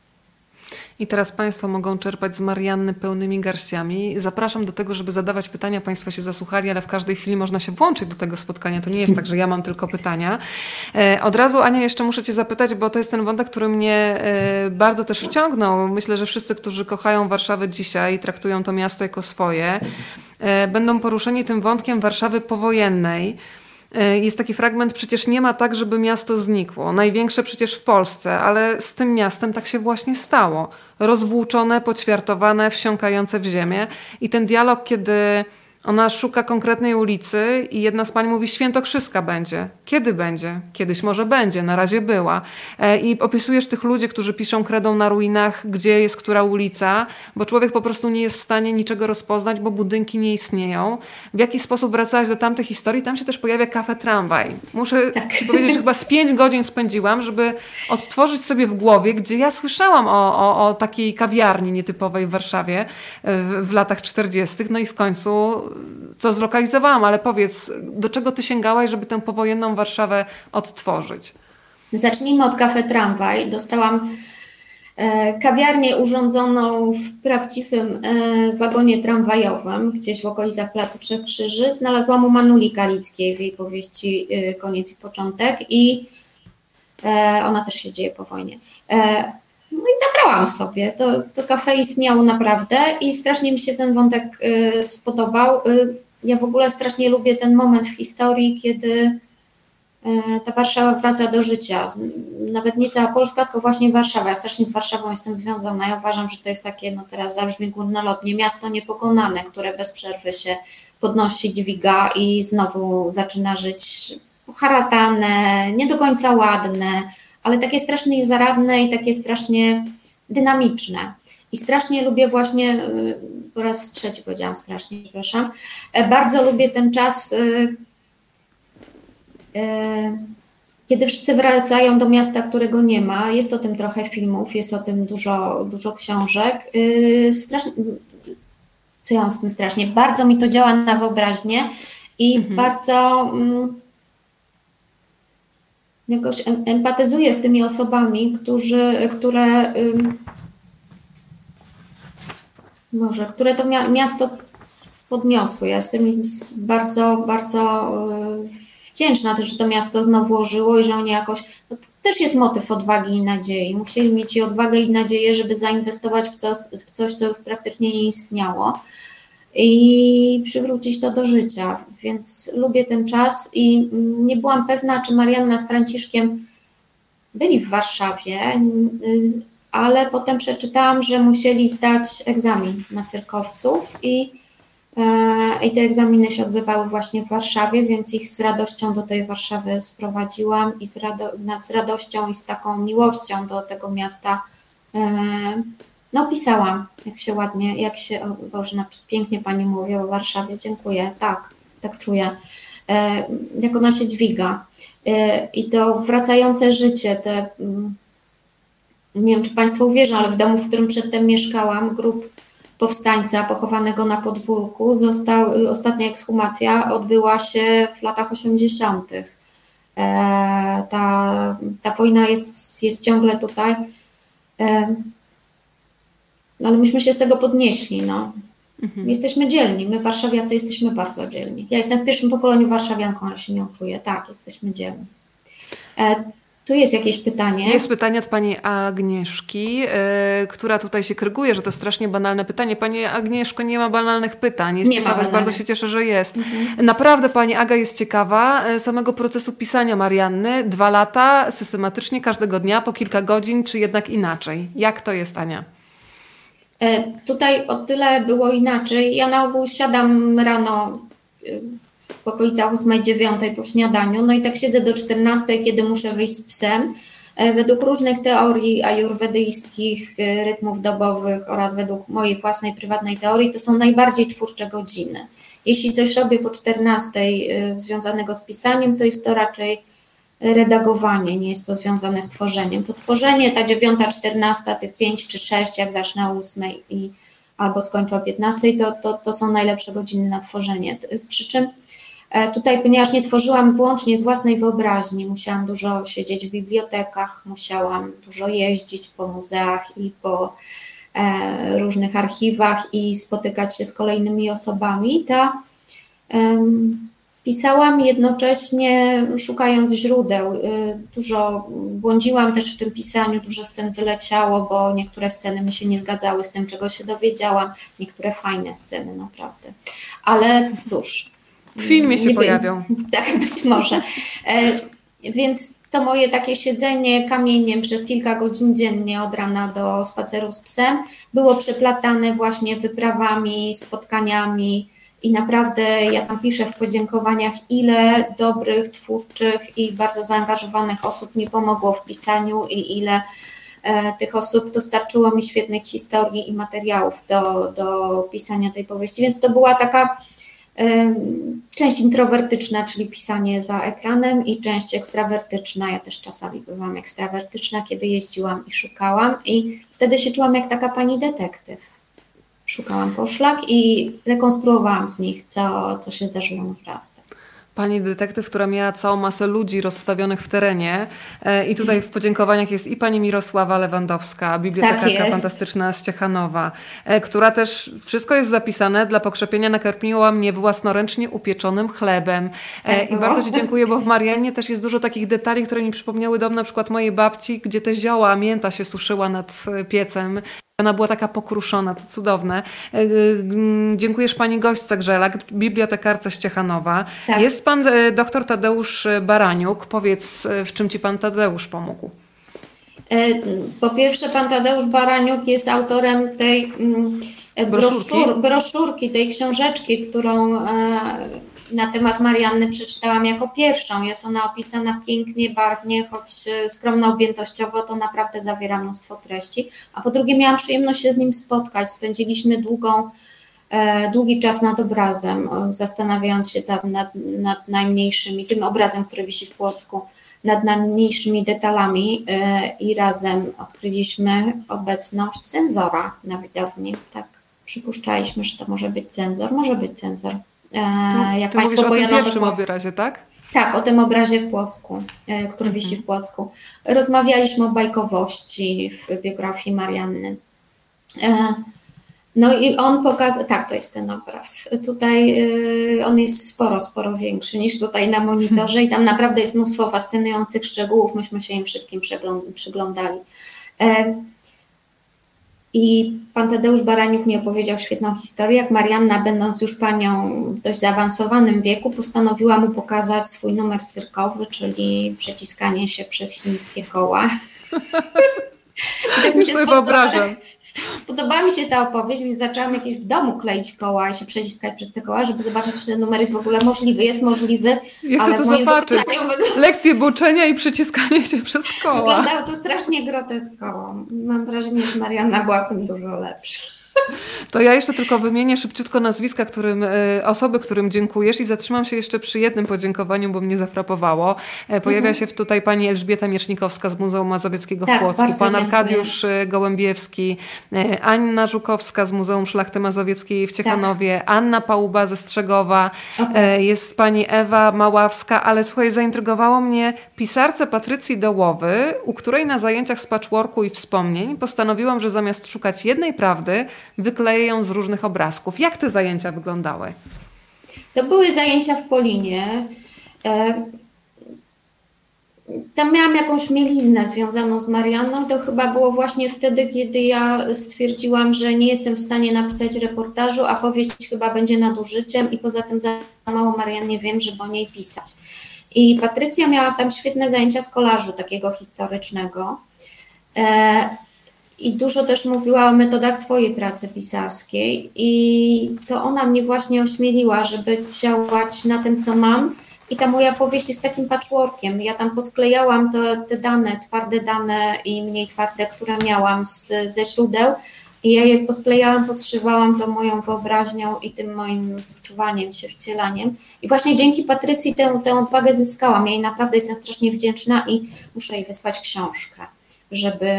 Speaker 1: I teraz Państwo mogą czerpać z Marianny pełnymi garściami. Zapraszam do tego, żeby zadawać pytania. Państwo się zasłuchali, ale w każdej chwili można się włączyć do tego spotkania. To nie jest tak, że ja mam tylko pytania. E, od razu, Ania, jeszcze muszę Cię zapytać, bo to jest ten wątek, który mnie e, bardzo też wciągnął. Myślę, że wszyscy, którzy kochają Warszawę dzisiaj, traktują to miasto jako swoje, e, będą poruszeni tym wątkiem Warszawy powojennej. Jest taki fragment, przecież nie ma tak, żeby miasto znikło. Największe przecież w Polsce, ale z tym miastem tak się właśnie stało. Rozwłóczone, poćwiartowane, wsiąkające w ziemię. I ten dialog, kiedy ona szuka konkretnej ulicy i jedna z pań mówi, Świętokrzyska będzie. Kiedy będzie? Kiedyś może będzie, na razie była. E, I opisujesz tych ludzi, którzy piszą kredą na ruinach, gdzie jest która ulica, bo człowiek po prostu nie jest w stanie niczego rozpoznać, bo budynki nie istnieją. W jaki sposób wracałaś do tamtych historii? Tam się też pojawia kafe tramwaj. Muszę tak. powiedzieć, że chyba z pięć godzin spędziłam, żeby odtworzyć sobie w głowie, gdzie ja słyszałam o, o, o takiej kawiarni nietypowej w Warszawie e, w, w latach 40. No i w końcu co zlokalizowałam, ale powiedz, do czego ty sięgałaś, żeby tę powojenną Warszawę odtworzyć?
Speaker 2: Zacznijmy od kafe Tramwaj. Dostałam e, kawiarnię urządzoną w prawdziwym e, wagonie tramwajowym, gdzieś w okolicach Placu Trzech Krzyży. Znalazłam u Manuli Kalickiej w jej powieści e, Koniec i Początek i ona też się dzieje po wojnie. No i zabrałam sobie. To, to kafe istniało naprawdę i strasznie mi się ten wątek y, spodobał. Y, ja w ogóle strasznie lubię ten moment w historii, kiedy y, ta Warszawa wraca do życia. Nawet nie cała Polska, tylko właśnie Warszawa. Ja strasznie z Warszawą jestem związana. Ja uważam, że to jest takie, no teraz zabrzmi górnolotnie, miasto niepokonane, które bez przerwy się podnosi, dźwiga i znowu zaczyna żyć poharatane, nie do końca ładne, ale takie strasznie zaradne i takie strasznie dynamiczne. I strasznie lubię właśnie, y, po raz trzeci powiedziałam strasznie, przepraszam, e, bardzo lubię ten czas, y, y, kiedy wszyscy wracają do miasta, którego nie ma. Jest o tym trochę filmów, jest o tym dużo, dużo książek. Strasznie, co ja mam z tym strasznie? Bardzo mi to działa na wyobraźnię i mhm. bardzo mm, jakoś empatyzuję z tymi osobami, którzy, które może, które to miasto podniosły. Ja jestem bardzo, bardzo y, wdzięczna że to miasto znowu ożyło i że oni jakoś, to też jest motyw odwagi i nadziei. Musieli mieć i odwagę i nadzieję, żeby zainwestować w coś, w coś co już praktycznie nie istniało i przywrócić to do życia. Więc lubię ten czas i nie byłam pewna, czy Marianna z Franciszkiem byli w Warszawie, ale potem przeczytałam, że musieli zdać egzamin na cyrkowców i, e, i te egzaminy się odbywały właśnie w Warszawie, więc ich z radością do tej Warszawy sprowadziłam i z, rado, z radością i z taką miłością do tego miasta e, no pisałam, jak się ładnie, jak się, o Boże, pięknie Pani mówi o Warszawie, dziękuję, tak, tak czuję, e, jak ona się dźwiga. I to wracające życie, te mm, nie wiem, czy Państwo uwierzą, ale w domu, w którym przedtem mieszkałam, grup powstańca pochowanego na podwórku, został, ostatnia ekshumacja odbyła się w latach 80. E, ta, ta wojna jest, jest ciągle tutaj, e, ale myśmy się z tego podnieśli. No. Mhm. Jesteśmy dzielni, my warszawiacy jesteśmy bardzo dzielni. Ja jestem w pierwszym pokoleniu warszawianką, ale się nie czuję. Tak, jesteśmy dzielni. E, tu jest jakieś pytanie.
Speaker 1: Jest pytanie od pani Agnieszki, yy, która tutaj się kryguje, że to strasznie banalne pytanie. Pani Agnieszko, nie ma banalnych pytań. Jest
Speaker 2: nie ma banalnych.
Speaker 1: Bardzo się cieszę, że jest. Mhm. Naprawdę pani Aga jest ciekawa e, samego procesu pisania Marianny. Dwa lata, systematycznie, każdego dnia, po kilka godzin, czy jednak inaczej? Jak to jest, Ania?
Speaker 2: E, tutaj o tyle było inaczej. Ja na ogół siadam rano w okolicach 8-9 po śniadaniu. No i tak siedzę do 14, kiedy muszę wyjść z psem. E, według różnych teorii ajurwedyjskich, e, rytmów dobowych oraz według mojej własnej prywatnej teorii, to są najbardziej twórcze godziny. Jeśli coś robię po 14 e, związanego z pisaniem, to jest to raczej redagowanie, nie jest to związane z tworzeniem. To tworzenie, ta 9, 14, tych 5 czy 6, jak zacznę o 8 i albo skończę o 15, to, to, to są najlepsze godziny na tworzenie. Przy czym E, tutaj, ponieważ nie tworzyłam wyłącznie z własnej wyobraźni, musiałam dużo siedzieć w bibliotekach, musiałam dużo jeździć po muzeach i po e, różnych archiwach i spotykać się z kolejnymi osobami, to pisałam jednocześnie szukając źródeł. E, dużo błądziłam też w tym pisaniu, dużo scen wyleciało, bo niektóre sceny mi się nie zgadzały z tym, czego się dowiedziałam, niektóre fajne sceny naprawdę. Ale cóż,
Speaker 1: w filmie się nie pojawią. <laughs>
Speaker 2: Tak, być może. E, więc to moje takie siedzenie kamieniem przez kilka godzin dziennie od rana do spaceru z psem było przeplatane właśnie wyprawami, spotkaniami i naprawdę ja tam piszę w podziękowaniach, ile dobrych, twórczych i bardzo zaangażowanych osób mi pomogło w pisaniu i ile e, tych osób dostarczyło mi świetnych historii i materiałów do, do pisania tej powieści. Więc to była taka Część introwertyczna, czyli pisanie za ekranem, i część ekstrawertyczna. Ja też czasami byłam ekstrawertyczna, kiedy jeździłam i szukałam, i wtedy się czułam jak taka pani detektyw. Szukałam poszlak i rekonstruowałam z nich, co, co się zdarzyło naprawdę.
Speaker 1: Pani detektyw, która miała całą masę ludzi rozstawionych w terenie. E, I tutaj w podziękowaniach jest i pani Mirosława Lewandowska, bibliotekarka tak fantastyczna z Ciechanowa, e, która też, wszystko jest zapisane, dla pokrzepienia nakarmiła mnie własnoręcznie upieczonym chlebem. E, tak I bardzo Ci dziękuję, bo w Marianie też jest dużo takich detali, które mi przypomniały dom na przykład mojej babci, gdzie te zioła, mięta się suszyła nad piecem. Ona była taka pokruszona, to cudowne. E, dziękujesz pani gośce Grzelak, bibliotekarce Ściechanowa. Tak. Jest pan e, doktor Tadeusz Baraniuk. Powiedz, e, w czym ci pan Tadeusz pomógł?
Speaker 2: Po pierwsze, pan Tadeusz Baraniuk jest autorem tej mm, broszur, broszurki, tej książeczki, którą na temat Marianny przeczytałam jako pierwszą. Jest ona opisana pięknie, barwnie, choć e, skromno objętościowo, to naprawdę zawiera mnóstwo treści. A po drugie, miałam przyjemność się z nim spotkać. Spędziliśmy długą, e, długi czas nad obrazem, zastanawiając się tam nad, nad najmniejszymi, tym obrazem, który wisi w Płocku, nad najmniejszymi detalami i razem odkryliśmy obecność cenzora na widowni. Tak, przypuszczaliśmy, że to może być cenzor, może być cenzor.
Speaker 1: Jak Państwo o tym pierwszym obrazie, tak?
Speaker 2: Tak, o tym obrazie w Płocku, który wisi w mhm. Płocku. Rozmawialiśmy o bajkowości w biografii Marianny. No i on pokazał, tak, to jest ten obraz. Tutaj y, on jest sporo, sporo większy niż tutaj na monitorze i tam naprawdę jest mnóstwo fascynujących szczegółów. Myśmy się im wszystkim przyglądali. E, I pan Tadeusz Baraniuk mi opowiedział świetną historię, jak Marianna, będąc już panią w dość zaawansowanym wieku, postanowiła mu pokazać swój numer cyrkowy, czyli przeciskanie się przez chińskie koła. <laughs> <laughs>
Speaker 1: tak mi się wyobrażam.
Speaker 2: Spodobała mi się ta opowieść, więc zaczęłam jakieś w domu kleić koła i się przeciskać przez te koła, żeby zobaczyć, czy ten numer jest w ogóle możliwy. Jest możliwy,
Speaker 1: ja ale
Speaker 2: to
Speaker 1: zobaczyć. Lekcje buczenia i przeciskanie się przez <laughs> koła.
Speaker 2: Wyglądało to strasznie groteskowo. Mam wrażenie, że Marianna była w tym dużo lepsza.
Speaker 1: To ja jeszcze tylko wymienię szybciutko nazwiska którym, e, osoby, którym dziękujesz i zatrzymam się jeszcze przy jednym podziękowaniu, bo mnie zafrapowało. E, pojawia mhm. się tutaj pani Elżbieta Miesznikowska z Muzeum Mazowieckiego
Speaker 2: tak,
Speaker 1: w Płocku, pan Arkadiusz e, Gołębiewski, Anna Żukowska z Muzeum Szlachty Mazowieckiej w Ciechanowie, tak. Anna Pałuba ze Strzegowa, okay. jest pani Ewa Maławska, ale słuchaj, zaintrygowało mnie pisarce Patrycji Dołowy, u której na zajęciach z patchworku i wspomnień postanowiłam, że zamiast szukać jednej prawdy, wykleję ją z różnych obrazków. Jak te zajęcia wyglądały?
Speaker 2: To były zajęcia w Polinie. E, tam miałam jakąś mieliznę związaną z Marianną. To chyba było właśnie wtedy, kiedy ja stwierdziłam, że nie jestem w stanie napisać reportażu, a powieść chyba będzie nadużyciem i poza tym za mało Mariannie wiem, żeby o niej pisać. I Patrycja miała tam świetne zajęcia z kolażu takiego historycznego. I dużo też mówiła o metodach swojej pracy pisarskiej i to ona mnie właśnie ośmieliła, żeby działać na tym, co mam. I ta moja powieść jest takim patchworkiem. Ja tam posklejałam te, te dane, twarde dane i mniej twarde, które miałam z, ze źródeł. I ja je posklejałam, podszywałam to moją wyobraźnią i tym moim wczuwaniem się, wcielaniem. I właśnie dzięki Patrycji tę, tę odwagę zyskałam. Ja jej naprawdę jestem strasznie wdzięczna i muszę jej wysłać książkę żeby,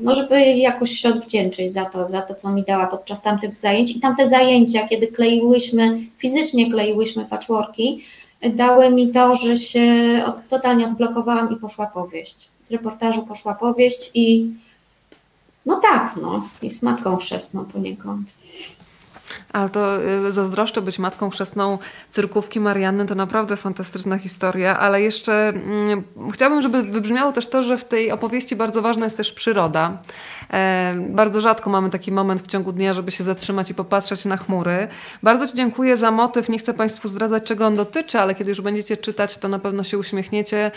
Speaker 2: no żeby jakoś się odwdzięczyć za to, za to, co mi dała podczas tamtych zajęć. I tamte zajęcia, kiedy kleiłyśmy, fizycznie kleiłyśmy patchworki, dały mi to, że się totalnie odblokowałam i poszła powieść. Z reportażu poszła powieść i no tak, no, i z matką chrzestną poniekąd.
Speaker 1: Ale to y, zazdroszczę być matką chrzestną cyrkówki Marianny, to naprawdę fantastyczna historia, ale jeszcze mm, chciałabym, żeby wybrzmiało też to, że w tej opowieści bardzo ważna jest też przyroda. E, bardzo rzadko mamy taki moment w ciągu dnia, żeby się zatrzymać i popatrzeć na chmury. Bardzo Ci dziękuję za motyw. Nie chcę Państwu zdradzać, czego on dotyczy, ale kiedy już będziecie czytać, to na pewno się uśmiechniecie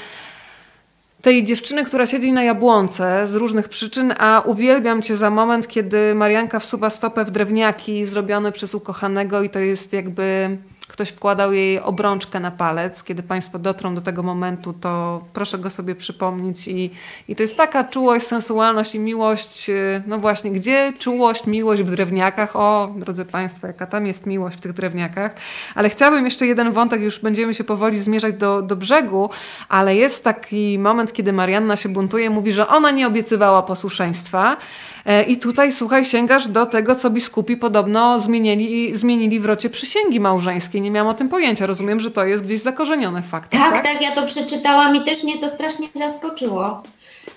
Speaker 1: tej dziewczyny, która siedzi na jabłonce z różnych przyczyn, a uwielbiam cię za moment, kiedy Marianka wsuwa stopę w drewniaki zrobione przez ukochanego i to jest jakby ktoś wkładał jej obrączkę na palec. Kiedy Państwo dotrą do tego momentu, to proszę go sobie przypomnieć. I, i to jest taka czułość, sensualność i miłość. Y, no właśnie, gdzie czułość, miłość w drewniakach? O, drodzy Państwo, jaka tam jest miłość w tych drewniakach. Ale chciałabym jeszcze jeden wątek, już będziemy się powoli zmierzać do, do brzegu, ale jest taki moment, kiedy Marianna się buntuje, mówi, że ona nie obiecywała posłuszeństwa. E, I tutaj, słuchaj, sięgasz do tego, co biskupi podobno zmienili, zmienili w rocie przysięgi małżeńskiej. Nie miałam o tym pojęcia. Rozumiem, że to jest gdzieś zakorzenione fakt.
Speaker 2: Tak, tak, tak, ja to przeczytałam i też mnie to strasznie zaskoczyło,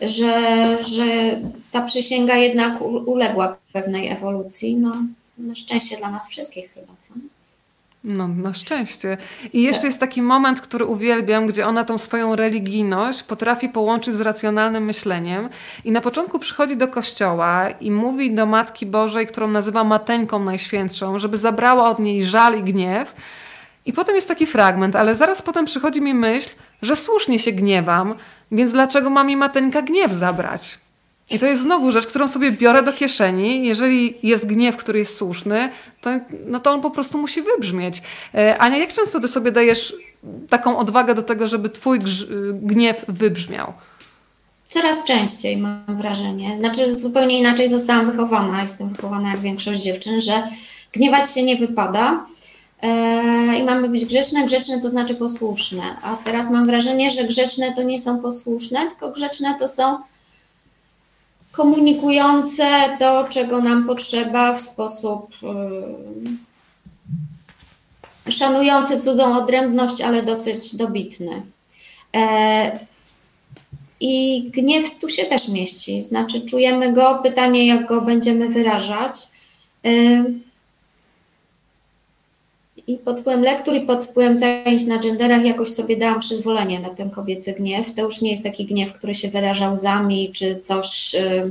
Speaker 2: że, że ta przysięga jednak uległa pewnej ewolucji. No, na szczęście dla nas wszystkich chyba, co?
Speaker 1: No, na szczęście. I jeszcze jest taki moment, który uwielbiam, gdzie ona tą swoją religijność potrafi połączyć z racjonalnym myśleniem. I na początku przychodzi do kościoła i mówi do Matki Bożej, którą nazywa Mateńką Najświętszą, żeby zabrała od niej żal i gniew. I potem jest taki fragment, ale zaraz potem przychodzi mi myśl, że słusznie się gniewam, więc dlaczego ma mi Mateńka gniew zabrać? I to jest znowu rzecz, którą sobie biorę do kieszeni. Jeżeli jest gniew, który jest słuszny, to, no to on po prostu musi wybrzmieć. E, Ania, jak często ty sobie dajesz taką odwagę do tego, żeby twój gniew wybrzmiał?
Speaker 2: Coraz częściej mam wrażenie. Znaczy zupełnie inaczej zostałam wychowana. Jestem wychowana jak większość dziewczyn, że gniewać się nie wypada, E, I mamy być grzeczne, grzeczne to znaczy posłuszne. A teraz mam wrażenie, że grzeczne to nie są posłuszne, tylko grzeczne to są komunikujące to, czego nam potrzeba w sposób yy, szanujący cudzą odrębność, ale dosyć dobitny. E, I gniew tu się też mieści, znaczy czujemy go, pytanie jak go będziemy wyrażać. I pod wpływem lektur i pod wpływem zajęć na genderach jakoś sobie dałam przyzwolenie na ten kobiecy gniew. To już nie jest taki gniew, który się wyrażał łzami czy coś. E,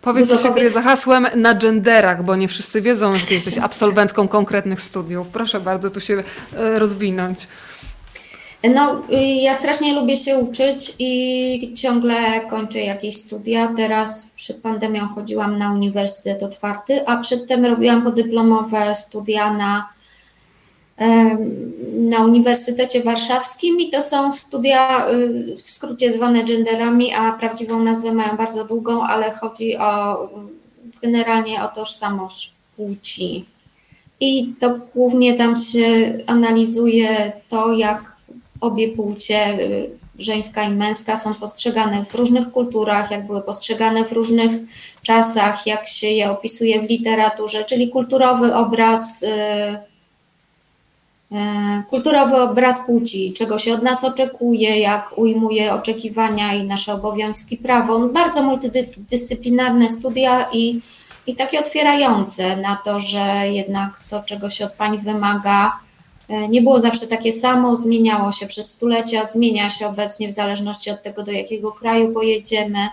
Speaker 1: Powiedz, co się kobiet... za hasłem na genderach, bo nie wszyscy wiedzą, że jesteś absolwentką konkretnych studiów. Proszę bardzo tu się rozwinąć.
Speaker 2: No, y, ja strasznie lubię się uczyć i ciągle kończę jakieś studia. Teraz przed pandemią chodziłam na uniwersytet otwarty, a przedtem robiłam podyplomowe studia na, na Uniwersytecie Warszawskim i to są studia y, w skrócie zwane genderami, a prawdziwą nazwę mają bardzo długą, ale chodzi o generalnie o tożsamość płci. I to głównie tam się analizuje to, jak obie płcie, y, żeńska i męska, są postrzegane w różnych kulturach, jak były postrzegane w różnych czasach, jak się je opisuje w literaturze, czyli kulturowy obraz. Y, y, kulturowy obraz płci, czego się od nas oczekuje, jak ujmuje oczekiwania i nasze obowiązki prawo. Bardzo multidyscyplinarne studia i, i takie otwierające na to, że jednak to, czego się od pań wymaga, E, nie było zawsze takie samo, zmieniało się przez stulecia, zmienia się obecnie w zależności od tego, do jakiego kraju pojedziemy.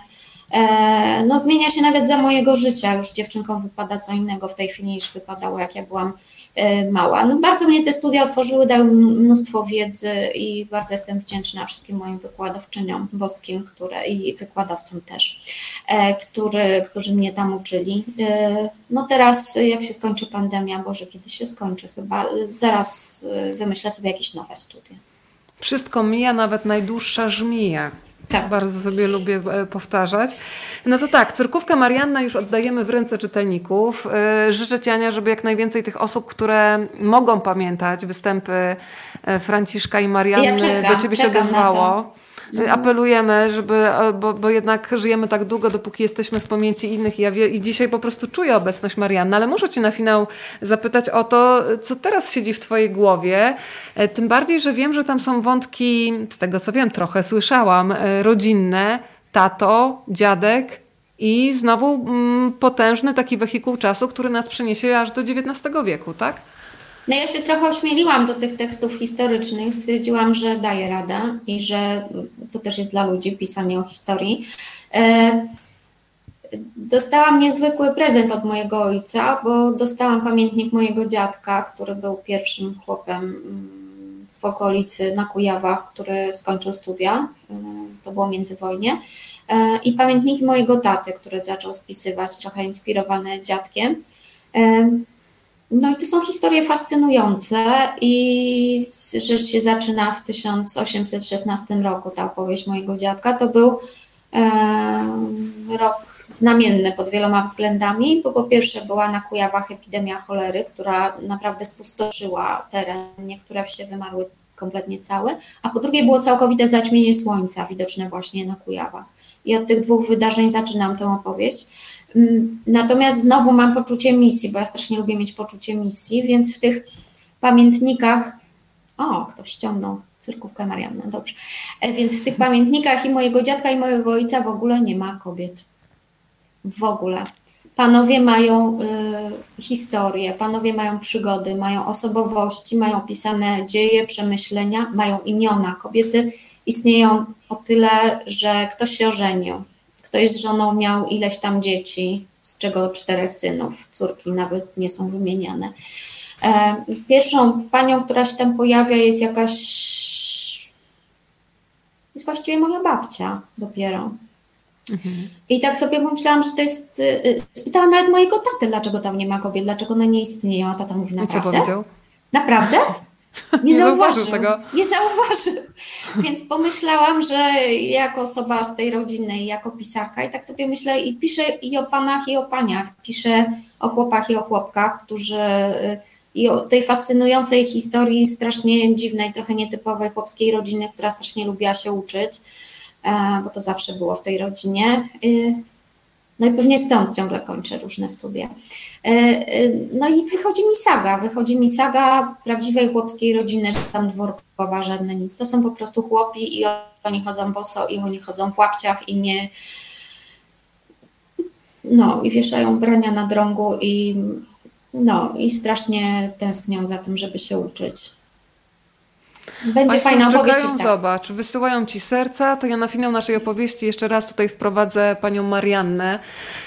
Speaker 2: E, no, zmienia się nawet za mojego życia. Już dziewczynkom wypada co innego w tej chwili niż wypadało, jak ja byłam E, mała. No bardzo mnie te studia otworzyły, dały mnóstwo wiedzy i bardzo jestem wdzięczna wszystkim moim wykładowczyniom boskim które, i wykładowcom też, e, który, którzy mnie tam uczyli. E, no teraz jak się skończy pandemia, Boże, kiedy się skończy chyba, zaraz wymyślę sobie jakieś nowe studia.
Speaker 1: Wszystko mija, nawet najdłuższa żmija. Tak. Bardzo sobie lubię e, powtarzać. No to tak, cyrkówkę Marianna już oddajemy w ręce czytelników. E, życzę Ci, Ania, żeby jak najwięcej tych osób, które mogą pamiętać występy e, Franciszka i Marianny, ja czekam, do Ciebie się odezwało. Mhm. Apelujemy, żeby, e, bo, bo jednak żyjemy tak długo, dopóki jesteśmy w pamięci innych i ja wie, i dzisiaj po prostu czuję obecność Marianny, ale muszę Cię na finał zapytać o to, co teraz siedzi w Twojej głowie. E, tym bardziej, że wiem, że tam są wątki, z tego co wiem, trochę słyszałam, e, rodzinne, tato, dziadek, i znowu mm, potężny taki wehikuł czasu, który nas przeniesie aż do XIX wieku, tak?
Speaker 2: No ja się trochę ośmieliłam do tych tekstów historycznych, stwierdziłam, że daję radę i że to też jest dla ludzi pisanie o historii. E, dostałam niezwykły prezent od mojego ojca, bo dostałam pamiętnik mojego dziadka, który był pierwszym chłopem mm, w okolicy na Kujawach, który skończył studia. E, to było międzywojnie. E, I pamiętniki mojego taty, który zaczął spisywać, trochę inspirowany dziadkiem. No i to są historie fascynujące i rzecz się zaczyna w 1816 roku, ta opowieść mojego dziadka. To był rok znamienny pod wieloma względami, bo po pierwsze była na Kujawach epidemia cholery, która naprawdę spustoszyła teren, niektóre wsie wymarły kompletnie całe, a po drugie było całkowite zaćmienie słońca widoczne właśnie na Kujawach. I od tych dwóch wydarzeń zaczynam tę opowieść. Mm, natomiast znowu mam poczucie misji, bo ja strasznie lubię mieć poczucie misji, więc w tych pamiętnikach, o, ktoś ściągnął cyrkówkę Marianna, dobrze, e, więc w tych pamiętnikach i mojego dziadka i mojego ojca w ogóle nie ma kobiet. W ogóle. Panowie mają y, historię, panowie mają przygody, mają osobowości, mają pisane dzieje, przemyślenia, mają imiona. Kobiety istnieją o tyle, że ktoś się ożenił, Ktoś z żoną miał ileś tam dzieci, z czego czterech synów, córki nawet nie są wymieniane. E, pierwszą panią, która się tam pojawia, jest jakaś. jest właściwie moja babcia dopiero. Mhm. I tak sobie pomyślałam, że to jest. Y, y, spytałam nawet mojego taty, dlaczego tam nie ma kobiet, dlaczego one nie istnieją, a tata mówi naprawdę. I co powiedział? Naprawdę? <laughs> Nie, nie zauważył, tego. Nie zauważył. <laughs> Więc pomyślałam, że jako osoba z tej rodziny i jako pisarka i tak sobie myślę i piszę i o panach i o paniach. Piszę o chłopach i o chłopkach, którzy i o tej fascynującej historii strasznie dziwnej, trochę nietypowej chłopskiej rodziny, która strasznie lubiła się uczyć, e, bo to zawsze było w tej rodzinie. Y, no i pewnie stąd ciągle kończę różne studia. E, e, no i wychodzi mi saga, wychodzi mi saga prawdziwej chłopskiej rodziny, że tam dworkowa, żadne nic. To są po prostu chłopi i oni chodzą boso i oni chodzą w łapciach i nie... No i wieszają brania na drągu i no i strasznie tęsknią za tym, żeby się uczyć. Będzie
Speaker 1: Państwo
Speaker 2: fajna opowieść.
Speaker 1: czekają,
Speaker 2: tak.
Speaker 1: zobacz, wysyłają Ci serca, to ja na finał naszej opowieści jeszcze raz tutaj wprowadzę Panią Mariannę,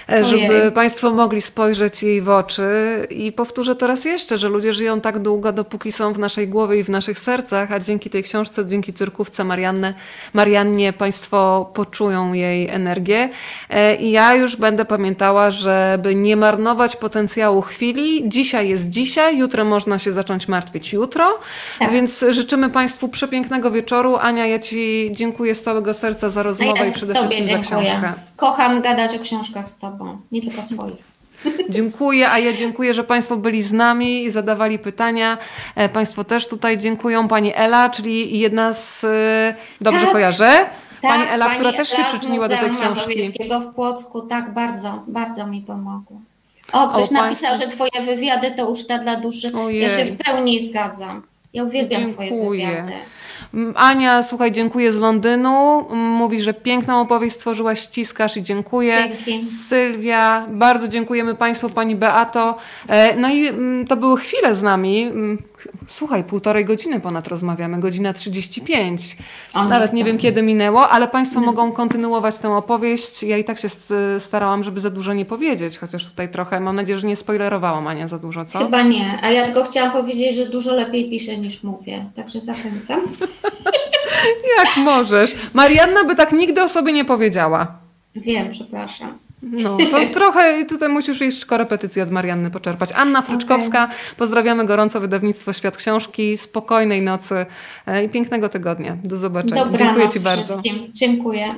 Speaker 1: e, żeby
Speaker 2: Ojej.
Speaker 1: Państwo mogli spojrzeć jej w oczy i powtórzę to raz jeszcze, że ludzie żyją tak długo, dopóki są w naszej głowie i w naszych sercach, a dzięki tej książce, dzięki cyrkówce Mariannę, Mariannie Państwo poczują jej energię E, i ja już będę pamiętała, żeby nie marnować potencjału chwili. Dzisiaj jest dzisiaj, jutro można się zacząć martwić jutro,
Speaker 2: Tak.
Speaker 1: więc życzymy Państwu przepięknego wieczoru. Ania, ja Ci dziękuję z całego serca za rozmowę
Speaker 2: ja
Speaker 1: i przede wszystkim za
Speaker 2: dziękuję.
Speaker 1: książkę.
Speaker 2: Kocham gadać o książkach z Tobą, nie tylko swoich.
Speaker 1: Dziękuję, a ja dziękuję, że Państwo byli z nami i zadawali pytania. E, Państwo też tutaj dziękują. Pani Ela, czyli jedna z... e, Dobrze
Speaker 2: Tak.
Speaker 1: kojarzę? Pani
Speaker 2: Tak,
Speaker 1: Ela, która też się
Speaker 2: Ela
Speaker 1: przyczyniła do tej książki.
Speaker 2: Mazowieckiego w Płocku, tak, bardzo, bardzo mi pomogło. O, ktoś
Speaker 1: O,
Speaker 2: napisał,
Speaker 1: państwo-
Speaker 2: że Twoje wywiady to uczta dla duszy.
Speaker 1: Ojej.
Speaker 2: Ja się w pełni zgadzam. Ja uwielbiam Twoje
Speaker 1: Dziękuję.
Speaker 2: wywiady.
Speaker 1: Mm, Ania, słuchaj, dziękuję z Londynu. Mm, Mówi, że piękną opowieść stworzyłaś, ściskasz i dziękuję.
Speaker 2: Dzięki.
Speaker 1: Sylwia, bardzo dziękujemy Państwu, Pani Beato. E, No i mm, to były chwile z nami. Słuchaj, półtorej godziny ponad rozmawiamy, godzina 35.
Speaker 2: O,
Speaker 1: Nawet nie wiem, kiedy minęło, ale Państwo mogą kontynuować tę opowieść. Ja i tak się st- starałam, żeby za dużo nie powiedzieć, chociaż tutaj trochę, mam nadzieję, że nie spoilerowałam Ania za dużo, co?
Speaker 2: Chyba nie, a ja tylko chciałam powiedzieć, że dużo lepiej piszę niż mówię, także zachęcam. <laughs>
Speaker 1: Jak możesz. Marianna by tak nigdy o sobie nie powiedziała.
Speaker 2: Wiem, przepraszam.
Speaker 1: No, to <laughs> trochę tutaj musisz jeszcze korepetycję od Marianny poczerpać. Anna Fryczkowska, pozdrawiamy gorąco wydawnictwo Świat Książki, spokojnej nocy e, i pięknego tygodnia. Do zobaczenia.
Speaker 2: Dobranoc
Speaker 1: Dziękuję Ci bardzo.
Speaker 2: wszystkim. Dziękuję.